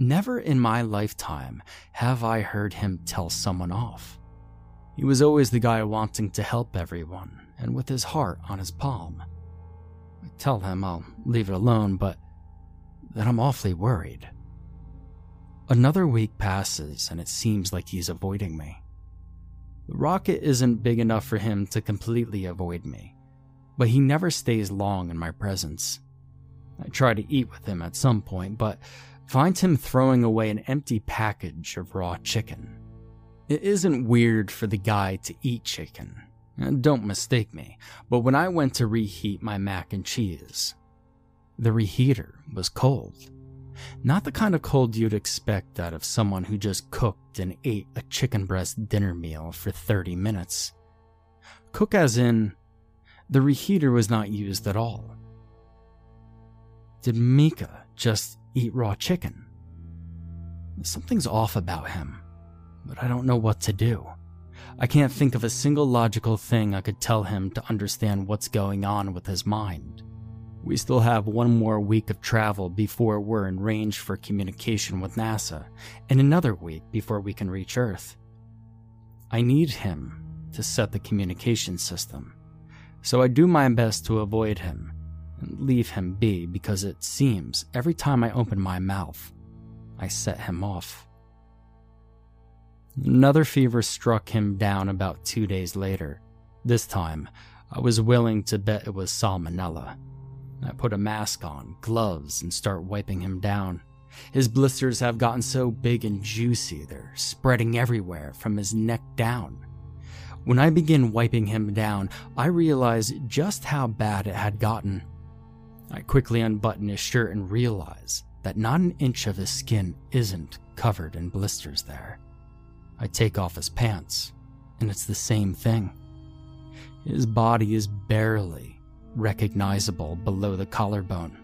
Never in my lifetime have I heard him tell someone off. He was always the guy wanting to help everyone, and with his heart on his palm. I tell him I'll leave it alone, but that I'm awfully worried. Another week passes, and it seems like he's avoiding me. The rocket isn't big enough for him to completely avoid me, but he never stays long in my presence. I try to eat with him at some point, but find him throwing away an empty package of raw chicken. It isn't weird for the guy to eat chicken. Uh, don't mistake me, but when I went to reheat my mac and cheese, the reheater was cold. Not the kind of cold you'd expect out of someone who just cooked and ate a chicken breast dinner meal for 30 minutes. Cook as in, the reheater was not used at all. Did Mika just eat raw chicken? Something's off about him but I don't know what to do. I can't think of a single logical thing I could tell him to understand what's going on with his mind. We still have one more week of travel before we're in range for communication with NASA, and another week before we can reach Earth. I need him to set the communication system, so I do my best to avoid him and leave him be because it seems every time I open my mouth, I set him off. Another fever struck him down about two days later. This time, I was willing to bet it was salmonella. I put a mask on, gloves, and start wiping him down. His blisters have gotten so big and juicy, they're spreading everywhere from his neck down. When I begin wiping him down, I realize just how bad it had gotten. I quickly unbutton his shirt and realize that not an inch of his skin isn't covered in blisters there. I take off his pants, and it's the same thing. His body is barely recognizable below the collarbone.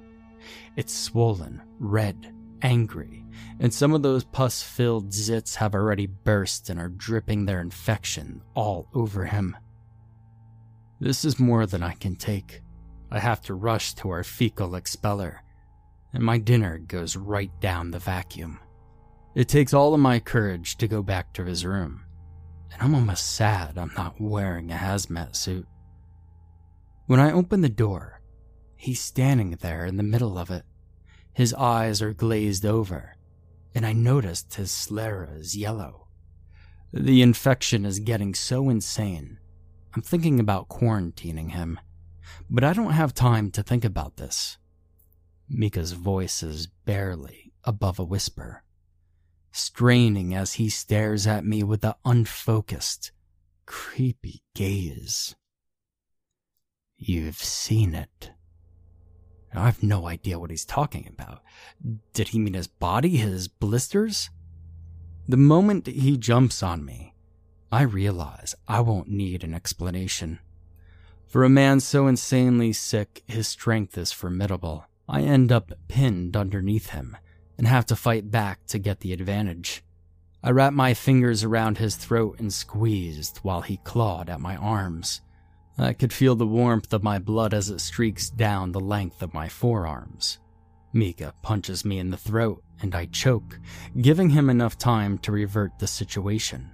It's swollen, red, angry, and some of those pus filled zits have already burst and are dripping their infection all over him. This is more than I can take. I have to rush to our fecal expeller, and my dinner goes right down the vacuum. It takes all of my courage to go back to his room, and I'm almost sad I'm not wearing a hazmat suit. When I open the door, he's standing there in the middle of it. His eyes are glazed over, and I noticed his sclera is yellow. The infection is getting so insane, I'm thinking about quarantining him. But I don't have time to think about this. Mika's voice is barely above a whisper, straining as he stares at me with the unfocused, creepy gaze. You've seen it. I have no idea what he's talking about. Did he mean his body, his blisters? The moment he jumps on me, I realize I won't need an explanation. For a man so insanely sick, his strength is formidable. I end up pinned underneath him and have to fight back to get the advantage. I wrap my fingers around his throat and squeezed while he clawed at my arms. I could feel the warmth of my blood as it streaks down the length of my forearms. Mika punches me in the throat and I choke, giving him enough time to revert the situation.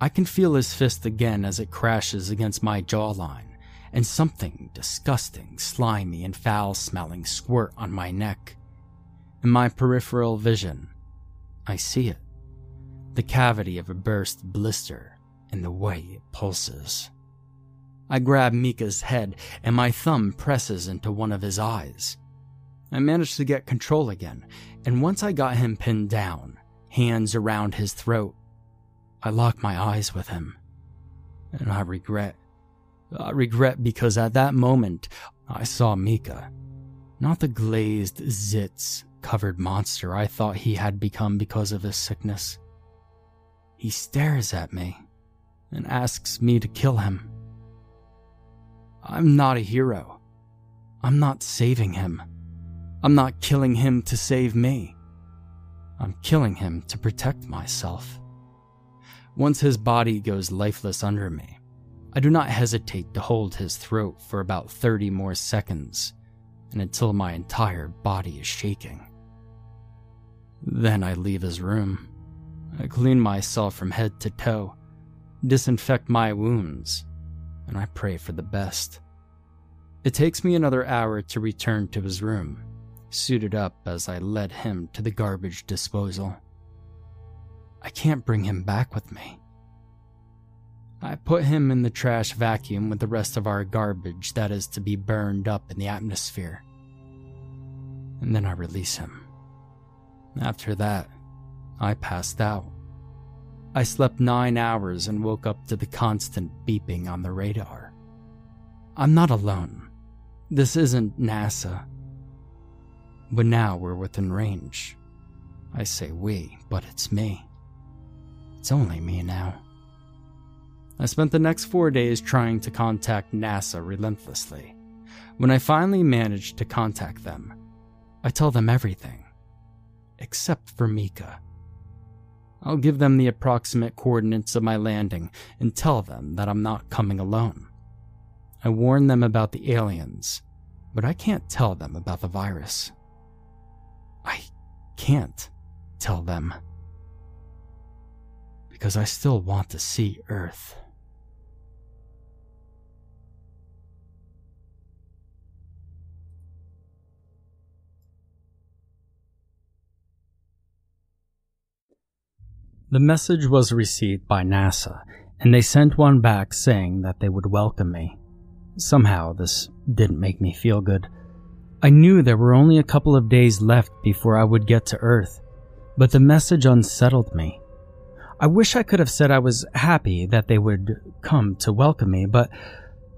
I can feel his fist again as it crashes against my jawline, and something disgusting, slimy, and foul smelling squirt on my neck. In my peripheral vision, I see it the cavity of a burst blister and the way it pulses. I grab Mika's head and my thumb presses into one of his eyes. I manage to get control again, and once I got him pinned down, hands around his throat, I lock my eyes with him. And I regret. I regret because at that moment, I saw Mika. Not the glazed zits covered monster I thought he had become because of his sickness. He stares at me and asks me to kill him. I'm not a hero. I'm not saving him. I'm not killing him to save me. I'm killing him to protect myself. Once his body goes lifeless under me, I do not hesitate to hold his throat for about 30 more seconds and until my entire body is shaking. Then I leave his room. I clean myself from head to toe, disinfect my wounds, and I pray for the best. It takes me another hour to return to his room, suited up as I led him to the garbage disposal. I can't bring him back with me. I put him in the trash vacuum with the rest of our garbage that is to be burned up in the atmosphere. And then I release him. After that, I passed out. I slept nine hours and woke up to the constant beeping on the radar. I'm not alone. This isn't NASA. But now we're within range. I say we, but it's me. It's only me now. I spent the next four days trying to contact NASA relentlessly. When I finally managed to contact them, I tell them everything, except for Mika. I'll give them the approximate coordinates of my landing and tell them that I'm not coming alone. I warn them about the aliens, but I can't tell them about the virus. I can't tell them because I still want to see Earth. The message was received by NASA, and they sent one back saying that they would welcome me. Somehow, this didn't make me feel good. I knew there were only a couple of days left before I would get to Earth, but the message unsettled me. I wish I could have said I was happy that they would come to welcome me, but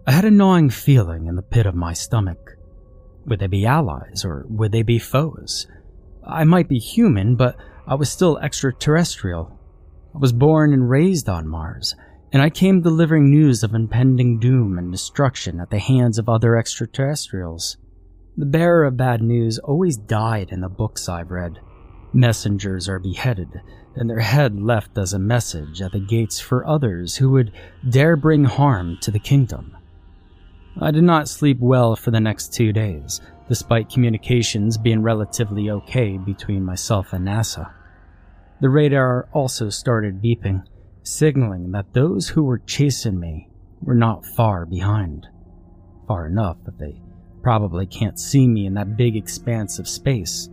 I had a gnawing feeling in the pit of my stomach. Would they be allies or would they be foes? I might be human, but I was still extraterrestrial. I was born and raised on Mars, and I came delivering news of impending doom and destruction at the hands of other extraterrestrials. The bearer of bad news always died in the books I've read. Messengers are beheaded, and their head left as a message at the gates for others who would dare bring harm to the kingdom. I did not sleep well for the next two days, despite communications being relatively okay between myself and NASA. The radar also started beeping, signaling that those who were chasing me were not far behind. Far enough that they probably can't see me in that big expanse of space,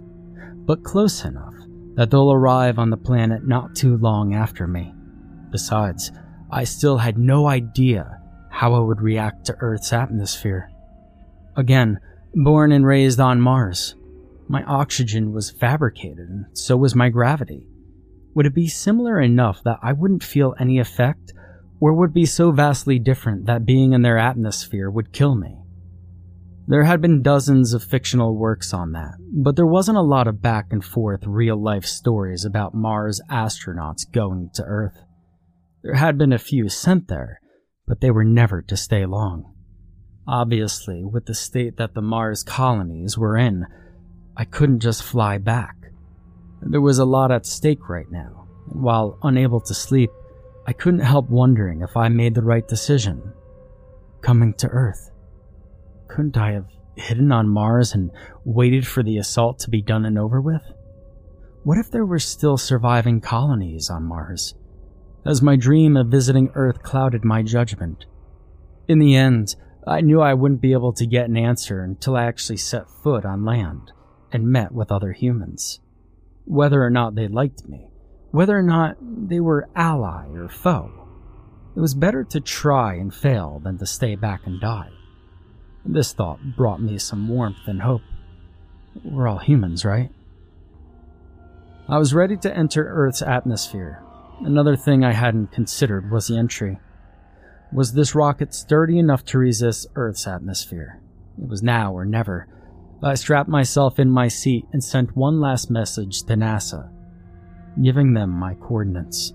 but close enough that they'll arrive on the planet not too long after me. Besides, I still had no idea how I would react to Earth's atmosphere. Again, born and raised on Mars, my oxygen was fabricated, and so was my gravity. Would it be similar enough that I wouldn't feel any effect, or would be so vastly different that being in their atmosphere would kill me? There had been dozens of fictional works on that, but there wasn't a lot of back and forth real life stories about Mars astronauts going to Earth. There had been a few sent there, but they were never to stay long. Obviously, with the state that the Mars colonies were in, I couldn't just fly back. There was a lot at stake right now, and while unable to sleep, I couldn't help wondering if I made the right decision. Coming to Earth. Couldn't I have hidden on Mars and waited for the assault to be done and over with? What if there were still surviving colonies on Mars? As my dream of visiting Earth clouded my judgment. In the end, I knew I wouldn't be able to get an answer until I actually set foot on land and met with other humans whether or not they liked me, whether or not they were ally or foe. It was better to try and fail than to stay back and die. This thought brought me some warmth and hope. We're all humans, right? I was ready to enter Earth's atmosphere. Another thing I hadn't considered was the entry. Was this rocket sturdy enough to resist Earth's atmosphere? It was now or never, I strapped myself in my seat and sent one last message to NASA, giving them my coordinates.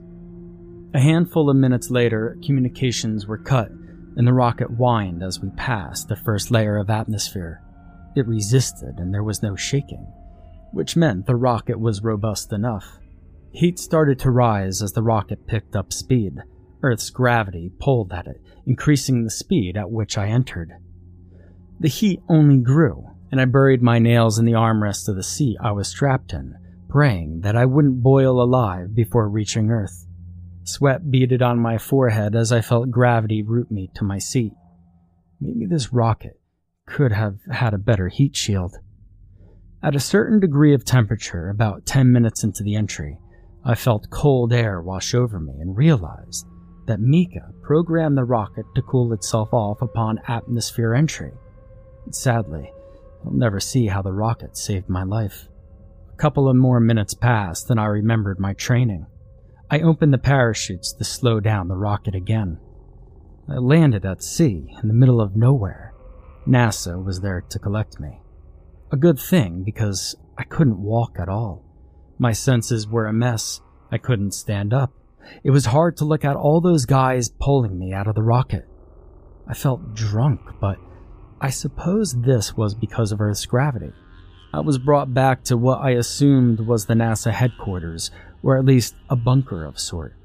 A handful of minutes later, communications were cut and the rocket whined as we passed the first layer of atmosphere. It resisted and there was no shaking, which meant the rocket was robust enough. Heat started to rise as the rocket picked up speed. Earth's gravity pulled at it, increasing the speed at which I entered. The heat only grew, and I buried my nails in the armrest of the seat I was strapped in, praying that I wouldn't boil alive before reaching Earth. Sweat beaded on my forehead as I felt gravity root me to my seat. Maybe this rocket could have had a better heat shield. At a certain degree of temperature, about 10 minutes into the entry, I felt cold air wash over me and realized that Mika programmed the rocket to cool itself off upon atmosphere entry. Sadly, I'll never see how the rocket saved my life. A couple of more minutes passed and I remembered my training. I opened the parachutes to slow down the rocket again. I landed at sea in the middle of nowhere. NASA was there to collect me. A good thing because I couldn't walk at all. My senses were a mess. I couldn't stand up. It was hard to look at all those guys pulling me out of the rocket. I felt drunk, but I suppose this was because of Earth's gravity. I was brought back to what I assumed was the NASA headquarters, or at least a bunker of sort.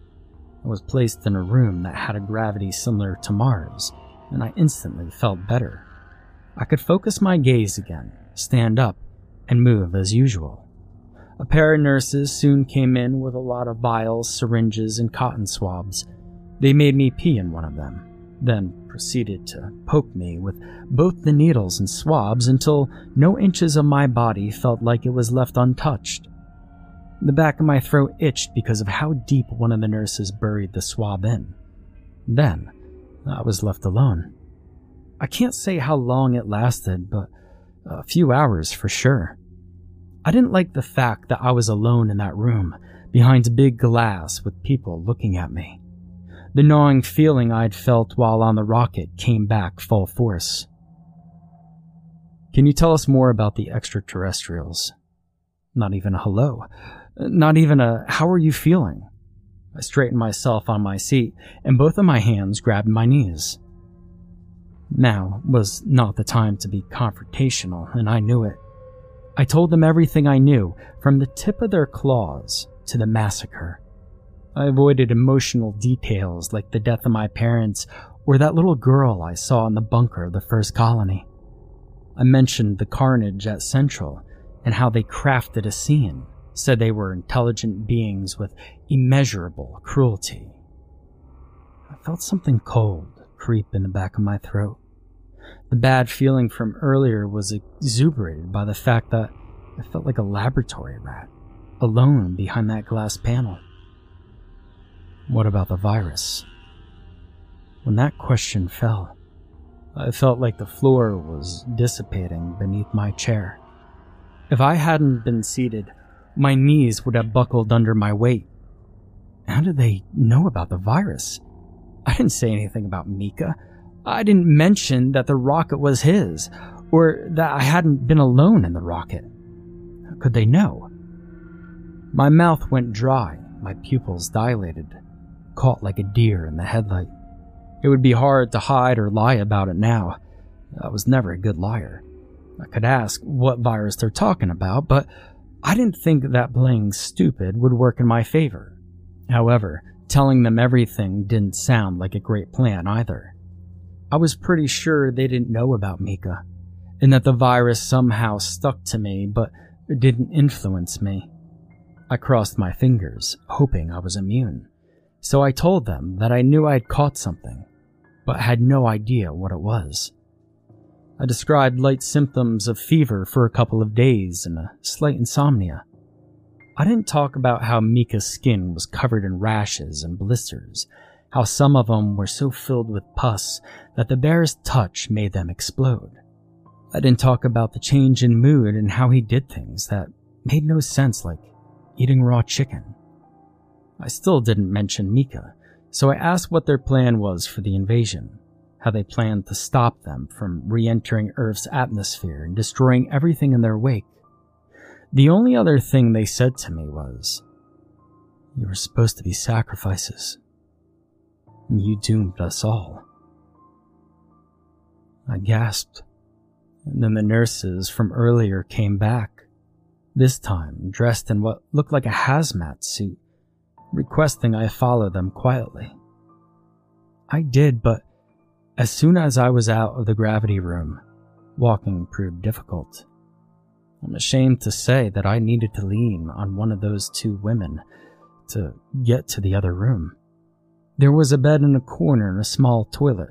I was placed in a room that had a gravity similar to Mars, and I instantly felt better. I could focus my gaze again, stand up, and move as usual. A pair of nurses soon came in with a lot of vials, syringes, and cotton swabs. They made me pee in one of them then proceeded to poke me with both the needles and swabs until no inches of my body felt like it was left untouched. The back of my throat itched because of how deep one of the nurses buried the swab in. Then, I was left alone. I can't say how long it lasted, but a few hours for sure. I didn't like the fact that I was alone in that room, behind big glass with people looking at me. The gnawing feeling I'd felt while on the rocket came back full force. Can you tell us more about the extraterrestrials? Not even a hello. Not even a how are you feeling? I straightened myself on my seat, and both of my hands grabbed my knees. Now was not the time to be confrontational, and I knew it. I told them everything I knew, from the tip of their claws to the massacre. I avoided emotional details like the death of my parents or that little girl I saw in the bunker of the first colony. I mentioned the carnage at Central and how they crafted a scene, said they were intelligent beings with immeasurable cruelty. I felt something cold creep in the back of my throat. The bad feeling from earlier was exuberated by the fact that I felt like a laboratory rat, alone behind that glass panel. What about the virus? When that question fell, I felt like the floor was dissipating beneath my chair. If I hadn't been seated, my knees would have buckled under my weight. How did they know about the virus? I didn't say anything about Mika. I didn't mention that the rocket was his, or that I hadn't been alone in the rocket. How could they know? My mouth went dry, my pupils dilated, caught like a deer in the headlight. It would be hard to hide or lie about it now. I was never a good liar. I could ask what virus they're talking about, but I didn't think that playing stupid would work in my favor. However, telling them everything didn't sound like a great plan either. I was pretty sure they didn't know about Mika, and that the virus somehow stuck to me but didn't influence me. I crossed my fingers, hoping I was immune. So I told them that I knew I had caught something, but had no idea what it was. I described light symptoms of fever for a couple of days and a slight insomnia. I didn't talk about how Mika's skin was covered in rashes and blisters, how some of them were so filled with pus that the barest touch made them explode. I didn't talk about the change in mood and how he did things that made no sense, like eating raw chicken. I still didn't mention Mika, so I asked what their plan was for the invasion, how they planned to stop them from re entering Earth's atmosphere and destroying everything in their wake. The only other thing they said to me was, You were supposed to be sacrifices. You doomed us all. I gasped. And then the nurses from earlier came back, this time dressed in what looked like a hazmat suit, requesting I follow them quietly. I did, but as soon as I was out of the gravity room, walking proved difficult. I'm ashamed to say that I needed to lean on one of those two women to get to the other room. There was a bed in a corner and a small toilet,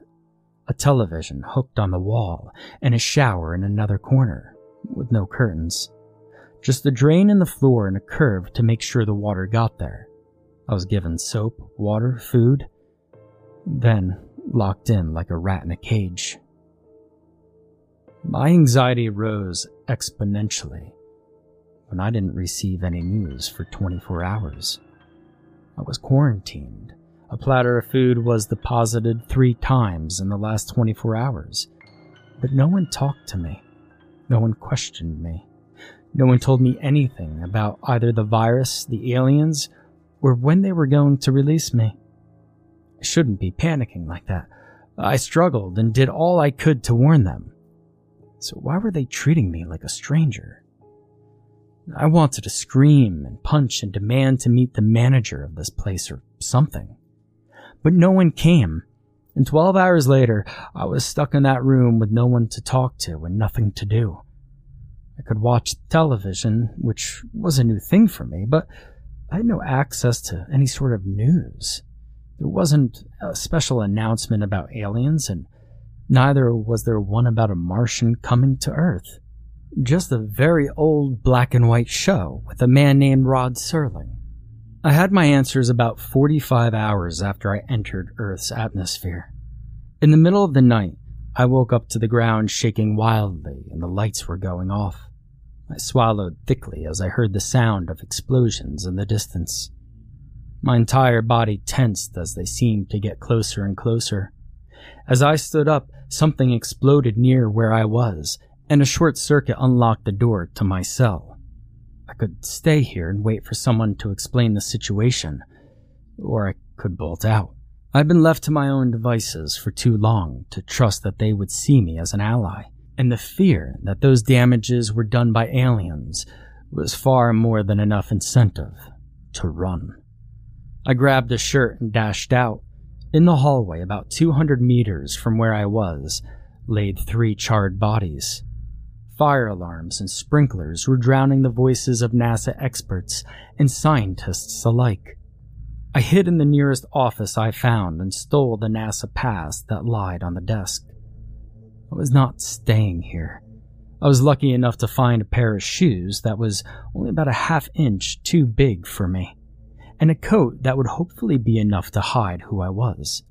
a television hooked on the wall, and a shower in another corner, with no curtains. Just a drain in the floor and a curve to make sure the water got there. I was given soap, water, food, then locked in like a rat in a cage. My anxiety rose exponentially when I didn't receive any news for 24 hours. I was quarantined a platter of food was deposited three times in the last 24 hours. But no one talked to me. No one questioned me. No one told me anything about either the virus, the aliens, or when they were going to release me. I shouldn't be panicking like that. I struggled and did all I could to warn them. So why were they treating me like a stranger? I wanted to scream and punch and demand to meet the manager of this place or something but no one came. And 12 hours later, I was stuck in that room with no one to talk to and nothing to do. I could watch television, which was a new thing for me, but I had no access to any sort of news. There wasn't a special announcement about aliens, and neither was there one about a Martian coming to Earth. Just a very old black and white show with a man named Rod Serling. I had my answers about 45 hours after I entered Earth's atmosphere. In the middle of the night, I woke up to the ground shaking wildly and the lights were going off. I swallowed thickly as I heard the sound of explosions in the distance. My entire body tensed as they seemed to get closer and closer. As I stood up, something exploded near where I was, and a short circuit unlocked the door to my cell. I could stay here and wait for someone to explain the situation, or I could bolt out. I'd been left to my own devices for too long to trust that they would see me as an ally, and the fear that those damages were done by aliens was far more than enough incentive to run. I grabbed a shirt and dashed out. In the hallway, about 200 meters from where I was, laid three charred bodies. Fire alarms and sprinklers were drowning the voices of NASA experts and scientists alike. I hid in the nearest office I found and stole the NASA pass that lied on the desk. I was not staying here. I was lucky enough to find a pair of shoes that was only about a half inch too big for me, and a coat that would hopefully be enough to hide who I was.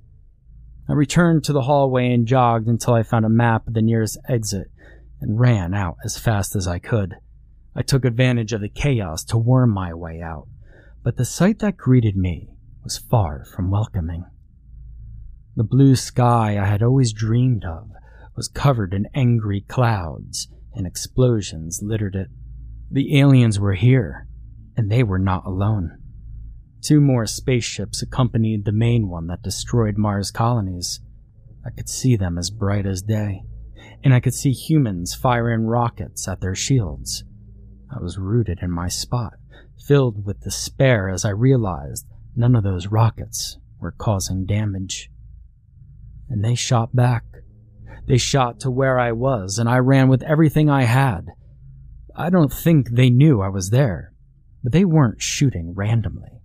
I returned to the hallway and jogged until I found a map of the nearest exit and ran out as fast as I could. I took advantage of the chaos to worm my way out, but the sight that greeted me was far from welcoming. The blue sky I had always dreamed of was covered in angry clouds, and explosions littered it. The aliens were here, and they were not alone. Two more spaceships accompanied the main one that destroyed Mars colonies. I could see them as bright as day, and I could see humans firing rockets at their shields. I was rooted in my spot, filled with despair as I realized None of those rockets were causing damage. And they shot back. They shot to where I was, and I ran with everything I had. I don't think they knew I was there, but they weren't shooting randomly.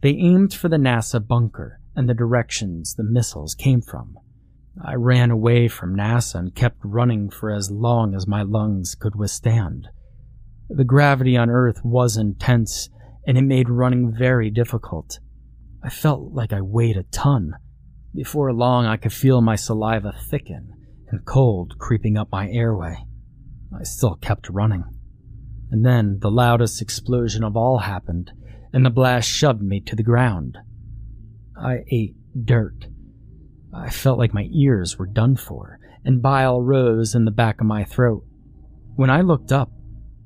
They aimed for the NASA bunker and the directions the missiles came from. I ran away from NASA and kept running for as long as my lungs could withstand. The gravity on Earth was intense, and it made running very difficult. I felt like I weighed a ton. Before long, I could feel my saliva thicken and cold creeping up my airway. I still kept running. And then the loudest explosion of all happened, and the blast shoved me to the ground. I ate dirt. I felt like my ears were done for, and bile rose in the back of my throat. When I looked up,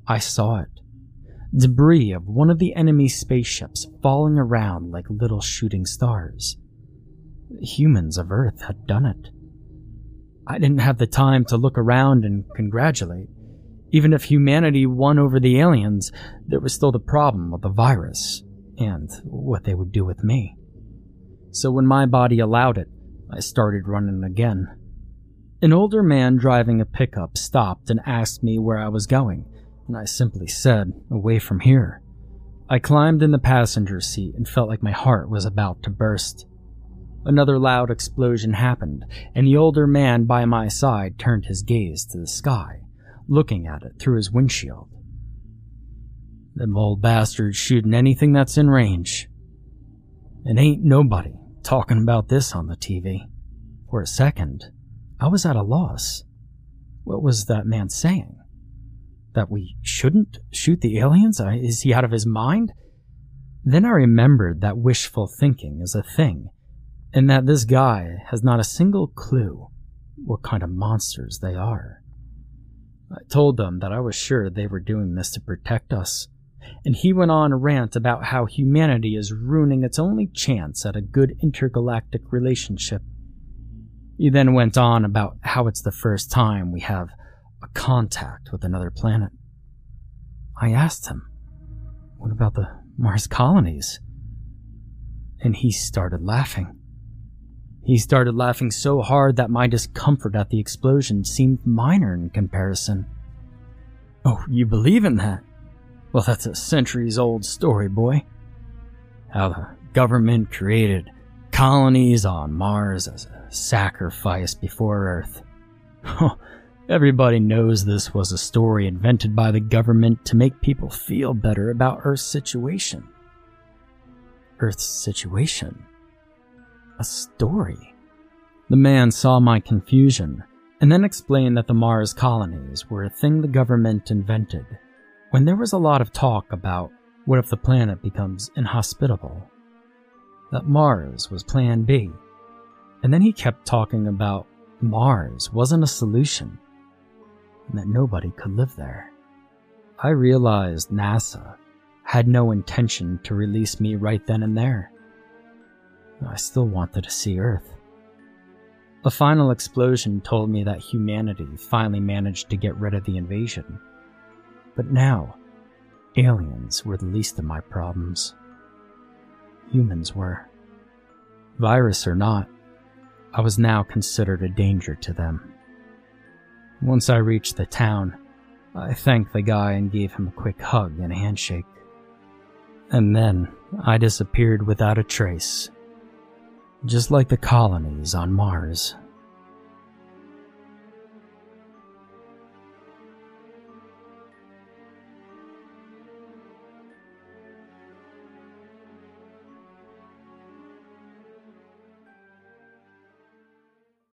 I saw it debris of one of the enemy spaceships falling around like little shooting stars. Humans of Earth had done it. I didn't have the time to look around and congratulate. Even if humanity won over the aliens, there was still the problem of the virus and what they would do with me. So when my body allowed it, I started running again. An older man driving a pickup stopped and asked me where I was going and I simply said, Away from here. I climbed in the passenger seat and felt like my heart was about to burst. Another loud explosion happened, and the older man by my side turned his gaze to the sky, looking at it through his windshield. Them old bastards shooting anything that's in range. And ain't nobody talking about this on the TV. For a second, I was at a loss. What was that man saying? that we shouldn't shoot the aliens? Is he out of his mind? Then I remembered that wishful thinking is a thing, and that this guy has not a single clue what kind of monsters they are. I told them that I was sure they were doing this to protect us, and he went on a rant about how humanity is ruining its only chance at a good intergalactic relationship. He then went on about how it's the first time we have a contact with another planet. I asked him, What about the Mars colonies? And he started laughing. He started laughing so hard that my discomfort at the explosion seemed minor in comparison. Oh, you believe in that? Well, that's a centuries old story, boy. How the government created colonies on Mars as a sacrifice before Earth. Everybody knows this was a story invented by the government to make people feel better about Earth's situation. Earth's situation? A story? The man saw my confusion and then explained that the Mars colonies were a thing the government invented when there was a lot of talk about what if the planet becomes inhospitable. That Mars was Plan B. And then he kept talking about Mars wasn't a solution and that nobody could live there. I realized NASA had no intention to release me right then and there. I still wanted to see Earth. A final explosion told me that humanity finally managed to get rid of the invasion. But now, aliens were the least of my problems. Humans were. Virus or not, I was now considered a danger to them. Once I reached the town, I thanked the guy and gave him a quick hug and handshake. And then I disappeared without a trace just like the colonies on Mars.